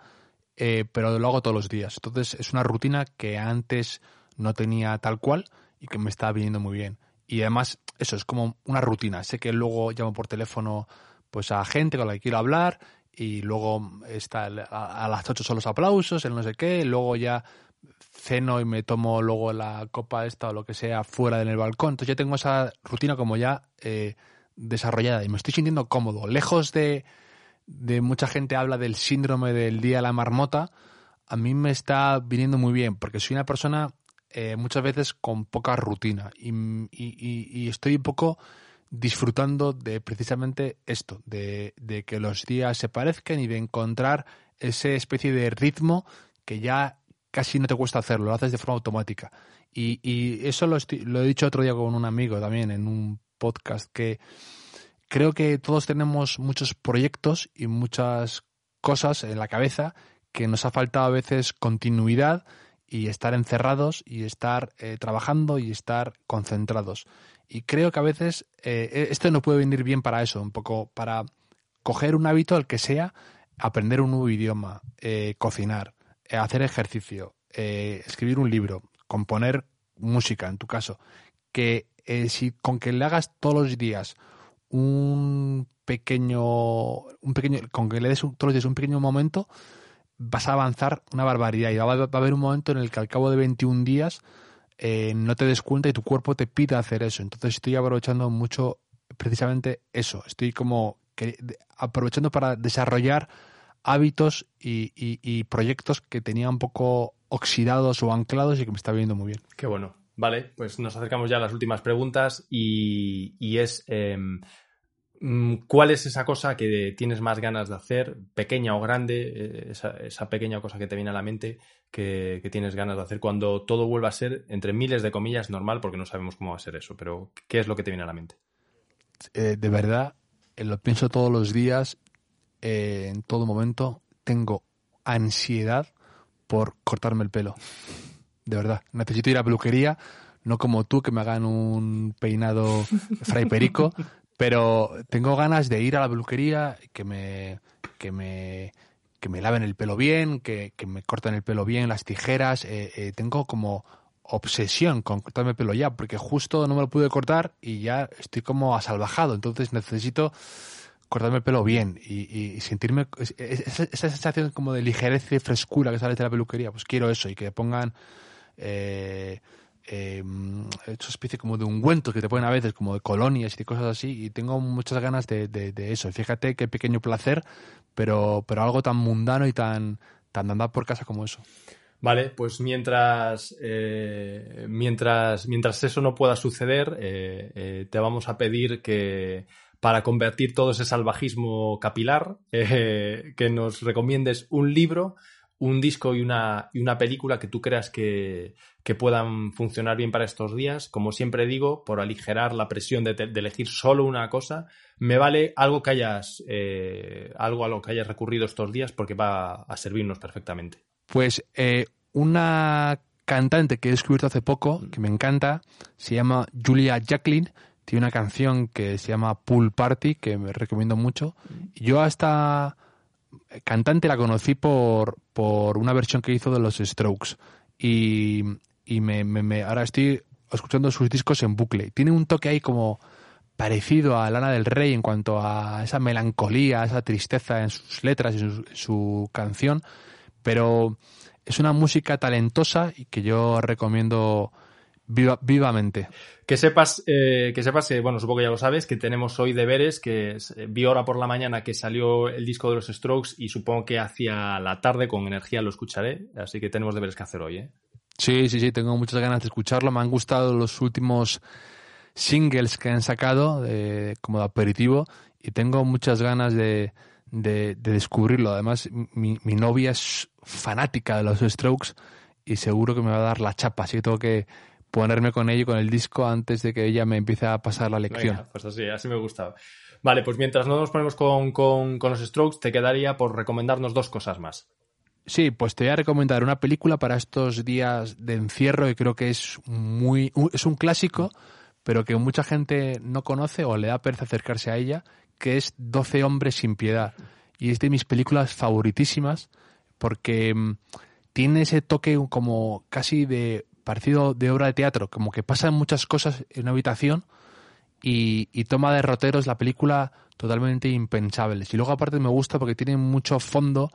eh, pero lo hago todos los días. Entonces es una rutina que antes no tenía tal cual y que me está viniendo muy bien. Y además, eso es como una rutina. Sé que luego llamo por teléfono pues a gente con la que quiero hablar y luego está a, las 8 son los aplausos, el no sé qué, luego ya ceno y me tomo luego la copa esta o lo que sea fuera en el balcón. Entonces ya tengo esa rutina como ya eh, desarrollada y me estoy sintiendo cómodo. Lejos de, de mucha gente habla del síndrome del día de la marmota, a mí me está viniendo muy bien porque soy una persona eh, muchas veces con poca rutina y, y, y estoy un poco disfrutando de precisamente esto, de, de, que los días se parezcan y de encontrar esa especie de ritmo que ya casi no te cuesta hacerlo, lo haces de forma automática. Y, y eso lo, lo he dicho otro día con un amigo también en un podcast, que creo que todos tenemos muchos proyectos y muchas cosas en la cabeza que nos ha faltado a veces continuidad y estar encerrados y estar eh, trabajando y estar concentrados. Y creo que a veces eh, e, esto no puede venir bien para eso, un poco para coger un hábito, el que sea, aprender un nuevo idioma, eh, cocinar, hacer ejercicio, escribir un libro, componer música, en tu caso, que si con que le hagas todos los días un pequeño, un pequeño, con que le des todos los días un pequeño momento, vas a avanzar una barbaridad y va, a haber un momento en el que al cabo de 21 días eh, no te des cuenta y tu cuerpo te pida hacer eso. Entonces estoy aprovechando mucho precisamente eso. Estoy como aprovechando para desarrollar hábitos y, proyectos que tenía un poco oxidados o anclados y que me está viendo muy bien. Qué bueno. Vale, pues nos acercamos ya a las últimas preguntas y, es em, Mm, ¿Cuál es esa cosa que tienes más ganas de hacer, pequeña o grande, eh, esa, pequeña cosa que te viene a la mente que, tienes ganas de hacer cuando todo vuelva a ser, entre miles de comillas, normal, porque no sabemos cómo va a ser eso, pero ¿qué es lo que te viene a la mente? Eh, de verdad, eh, lo pienso todos los días, en todo momento, tengo ansiedad por cortarme el pelo. De verdad, necesito ir a peluquería, no como tú que me hagan un peinado (laughs) fray perico, Pero tengo ganas de ir a la peluquería, que me, que me, que me laven el pelo bien, que, que me corten el pelo bien, las tijeras. Eh, eh, tengo como obsesión con cortarme el pelo ya, porque justo no me lo pude cortar y ya estoy como asalvajado. Entonces necesito cortarme el pelo bien y, sentirme esa, sensación como de ligereza y frescura que sale de la peluquería. Pues quiero eso y que pongan eh, eh, hecho especie como de ungüentos que te ponen a veces, como de colonias y cosas así, y tengo muchas ganas de, de, eso. Fíjate qué pequeño placer, pero, pero algo tan mundano y tan, tan de andar por casa como eso. Vale, pues mientras, eh, mientras, mientras eso no pueda suceder, eh, eh, te vamos a pedir que para convertir todo ese salvajismo capilar, (laughs) que nos recomiendes un libro un disco y una, y una película que tú creas que, puedan funcionar bien para estos días. Como siempre digo, por aligerar la presión de, elegir solo una cosa, me vale algo que hayas, eh, algo a lo que hayas recurrido estos días porque va a servirnos perfectamente. Pues eh, una cantante que he descubierto hace poco, que me encanta, se llama Julia Jacqueline. Tiene una canción que se llama Pool Party, que me recomiendo mucho. Yo hasta cantante la conocí por, por una versión que hizo de los Strokes. Y, y me, me, ahora estoy escuchando sus discos en bucle. Tiene un toque ahí como parecido a Lana del Rey en cuanto a esa melancolía, esa tristeza en sus letras y su, su canción, pero es una música talentosa y que yo recomiendo vivamente. Que sepas, eh, que sepas, bueno, supongo que ya lo sabes, que tenemos hoy deberes, que eh, vi ahora por la mañana que salió el disco de los Strokes y supongo que hacia la tarde con energía lo escucharé, así que tenemos deberes que hacer hoy, ¿eh? Sí, sí, sí, tengo muchas ganas de escucharlo, me han gustado los últimos singles que han sacado como de aperitivo y tengo muchas ganas de, de, descubrirlo. Además, mi, mi novia es fanática de los Strokes y seguro que me va a dar la chapa, así que tengo que ponerme con ello, con el disco, antes de que ella me empiece a pasar la lección. pues así, así me gustaba. Vale, pues mientras no nos ponemos con, con, los strokes, te quedaría por recomendarnos dos cosas más. Sí, pues te voy a recomendar una película para estos días de encierro y creo que es muy es un clásico, pero que mucha gente no conoce o le da pereza acercarse a ella, que es 12 hombres sin piedad. Y es de mis películas favoritísimas porque mm, tiene ese toque como casi de parecido de obra de teatro, como que pasan muchas cosas en una habitación y, toma derroteros la película totalmente impensables. Y luego aparte me gusta porque tiene mucho fondo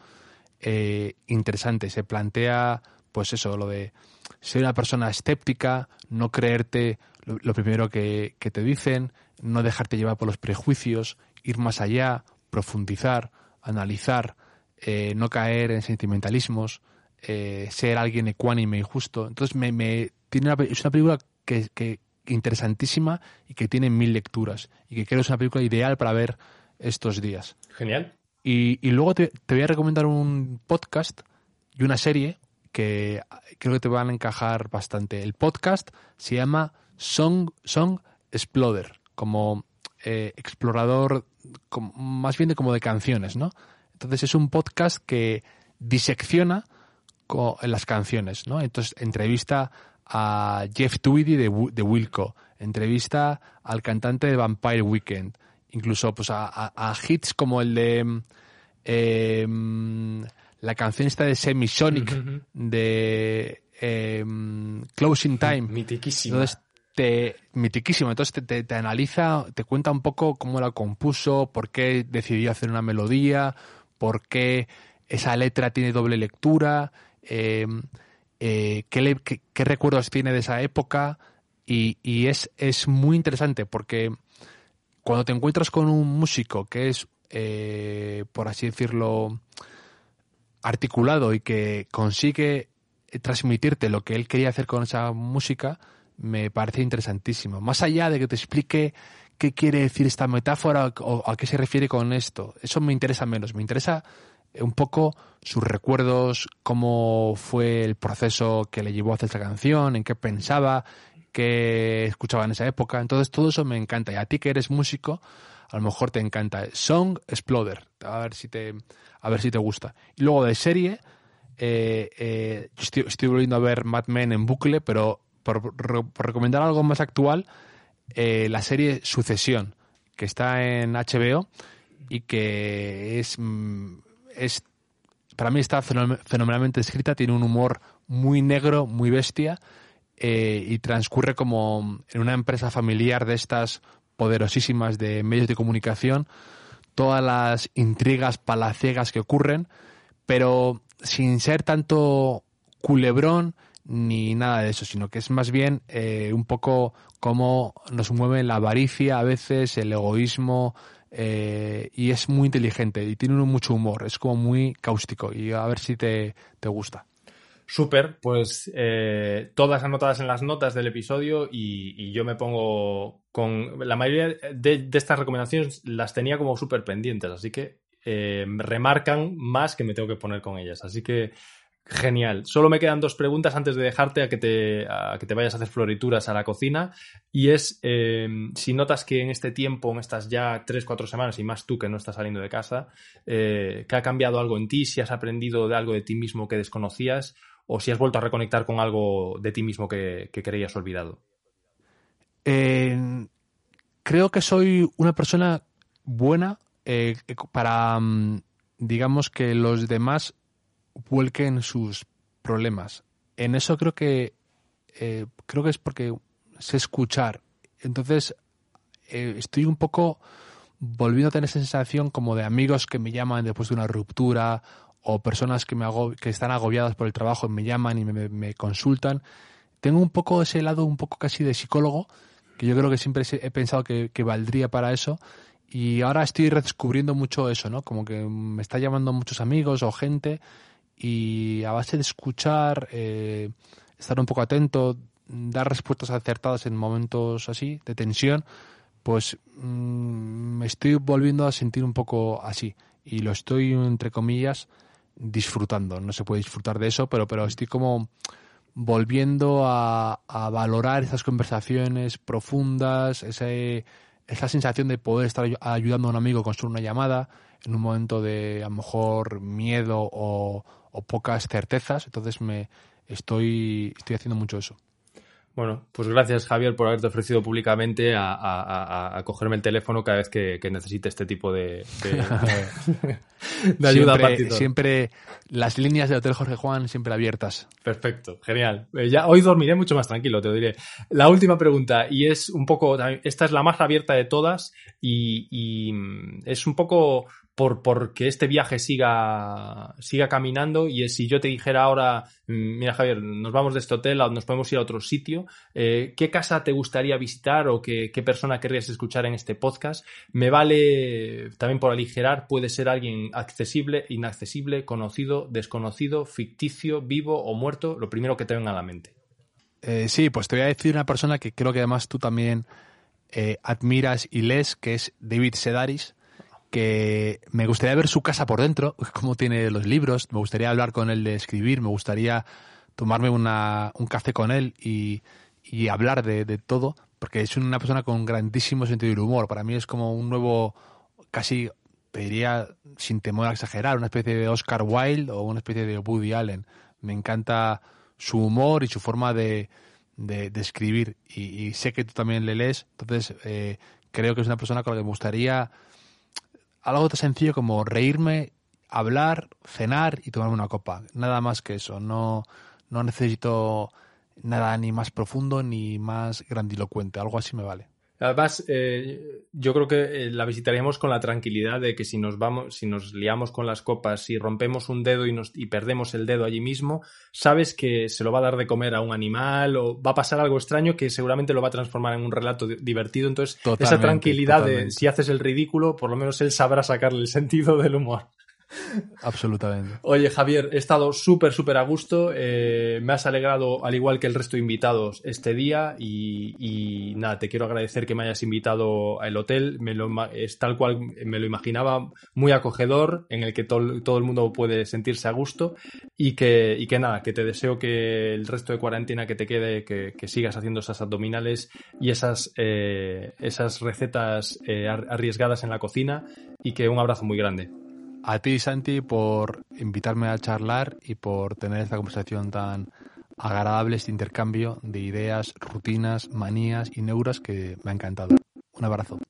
eh, interesante. Se plantea, pues eso, lo de ser una persona escéptica, no creerte lo, primero que, te dicen, no dejarte llevar por los prejuicios, ir más allá, profundizar, analizar, eh, no caer en sentimentalismos. Eh, ser alguien ecuánime y justo. Entonces me, me tiene es una película que, que interesantísima y que tiene mil lecturas y que creo que es una película ideal para ver estos días. Genial. Y, y luego te, voy a recomendar un podcast y una serie que creo que te van a encajar bastante. El podcast se llama Song, Song Exploder, como eh, explorador, más bien de como de canciones, ¿no? Entonces es un podcast que disecciona en las canciones, ¿no? Entonces entrevista a Jeff Tweedy de, de Wilco, entrevista al cantante de Vampire Weekend, incluso pues a, hits como el de em, la canción esta de Semisonic de em, Closing Time. Mitiquísima. Entonces, te, mitiquísimo. Entonces te, te, analiza, te cuenta un poco cómo la compuso, por qué decidió hacer una melodía, por qué esa letra tiene doble lectura, em, eh, qué, qué, recuerdos tiene de esa época. Y, es, es muy interesante porque cuando te encuentras con un músico que es, eh, por así decirlo, articulado y que consigue transmitirte lo que él quería hacer con esa música, me parece interesantísimo. Más allá de que te explique qué quiere decir esta metáfora o a qué se refiere con esto, eso me interesa menos. Me interesa un poco sus recuerdos, cómo fue el proceso que le llevó a hacer esa canción, en qué pensaba, que escuchaba en esa época. Entonces todo eso me encanta. Y a ti que eres músico, a lo mejor te encanta. Song Exploder. A ver si te, a ver si te gusta. Y luego de serie, eh, eh, estoy, volviendo a ver Mad Men en bucle, pero por, recomendar algo más actual, eh, la serie Sucesión, que está en HBO y que es, mm, es para mí está fenomenalmente escrita, tiene un humor muy negro, muy bestia eh, y transcurre como en una empresa familiar de estas poderosísimas de medios de comunicación, todas las intrigas palaciegas que ocurren, pero sin ser tanto culebrón ni nada de eso, sino que es más bien eh, un poco cómo nos mueve la avaricia a veces, el egoísmo, eh, y es muy inteligente y tiene mucho humor, es como muy cáustico y a ver si te, te gusta. Súper, pues eh, todas anotadas en las notas del episodio y, yo me pongo con la mayoría de, estas recomendaciones las tenía como súper pendientes, así que eh, remarcan más que me tengo que poner con ellas. Así que Genial. Solo me quedan dos preguntas antes de dejarte a que te, a que te vayas a hacer florituras a la cocina. Y es eh, si notas que en este tiempo, en estas ya tres, cuatro semanas, y más tú que no estás saliendo de casa, que ha cambiado algo en ti, si has aprendido de algo de ti mismo que desconocías, o si has vuelto a reconectar con algo de ti mismo que, creías olvidado? creo que soy una persona buena eh, para, mm, digamos, que los demás vuelquen sus problemas. En eso creo que eh, creo que es porque sé escuchar. Entonces eh, estoy un poco volviendo a tener esa sensación como de amigos que me llaman después de una ruptura o personas que, me que están agobiadas por el trabajo y me llaman y me, consultan. Tengo un poco ese lado, un poco casi de psicólogo, que yo creo que siempre he pensado que, valdría para eso. Y ahora estoy redescubriendo mucho eso, ¿no? Como que me está llamando muchos amigos o gente y a base de escuchar, eh, estar un poco atento, dar respuestas acertadas en momentos así, de tensión, pues mm, me estoy volviendo a sentir un poco así. Y lo estoy, entre comillas, disfrutando. No se puede disfrutar de eso, pero, pero estoy como volviendo a, valorar esas conversaciones profundas, esa sensación de poder estar ayudando a un amigo a construir una llamada en un momento de a lo mejor miedo o, o pocas certezas. Entonces me estoy, estoy haciendo mucho eso. Bueno, pues gracias Javier por haberte ofrecido públicamente a, cogerme el teléfono cada vez que, necesite este tipo de, de, (laughs) ayuda. Siempre, siempre, las líneas de Hotel Jorge Juan siempre abiertas. Perfecto, genial. Eh, ya hoy dormiré mucho más tranquilo, te lo diré. La última pregunta, y es un poco, esta es la más abierta de todas y es un poco por, que este viaje siga, siga caminando y si yo te dijera ahora, mm, mira Javier, nos vamos de este hotel, nos podemos ir a otro sitio, eh, ¿qué casa te gustaría visitar o qué, qué, persona querrías escuchar en este podcast? Me vale también por aligerar, puede ser alguien accesible, inaccesible, conocido, desconocido, ficticio, vivo o muerto, lo primero que te venga a la mente. Eh, sí, pues te voy a decir una persona que creo que además tú también eh, admiras y lees, que es David Sedaris que me gustaría ver su casa por dentro, (laughs) cómo tiene los libros, me gustaría hablar con él de escribir, me gustaría tomarme una, un café con él y, y hablar de, todo, porque es una persona con grandísimo sentido del humor. Para mí es como un nuevo, casi, te diría, sin temor a exagerar, una especie de Oscar Wilde o una especie de Woody Allen. Me encanta su humor y su forma de, de, escribir y, y, sé que tú también le lees, entonces eh, creo que es una persona con la que me gustaría algo tan sencillo como reírme, hablar, cenar y tomarme una copa. Nada más que eso. No, no necesito nada ni más profundo ni más grandilocuente. Algo así me vale. Además, eh, yo creo que eh, la visitaríamos con la tranquilidad de que si nos vamos, si nos liamos con las copas, si rompemos un dedo y, nos, y perdemos el dedo allí mismo, sabes que se lo va a dar de comer a un animal o va a pasar algo extraño que seguramente lo va a transformar en un relato divertido. Entonces, totalmente, esa tranquilidad totalmente. de si haces el ridículo, por lo menos él sabrá sacarle el sentido del humor. Absolutamente. Oye, Javier, he estado súper, súper a gusto. Eh, me has alegrado, al igual que el resto de invitados, este día. Y, y, nada, te quiero agradecer que me hayas invitado al hotel. Me es tal cual me lo imaginaba, muy acogedor, en el que to, todo el mundo puede sentirse a gusto. Y que, y que nada, que te deseo que el resto de cuarentena que te quede, que, que sigas haciendo esas abdominales y esas, eh, esas recetas eh, arriesgadas en la cocina. Y que un abrazo muy grande a ti, Santi, por invitarme a charlar y por tener esta conversación tan agradable, este intercambio de ideas, rutinas, manías y neuras que me ha encantado. Un abrazo.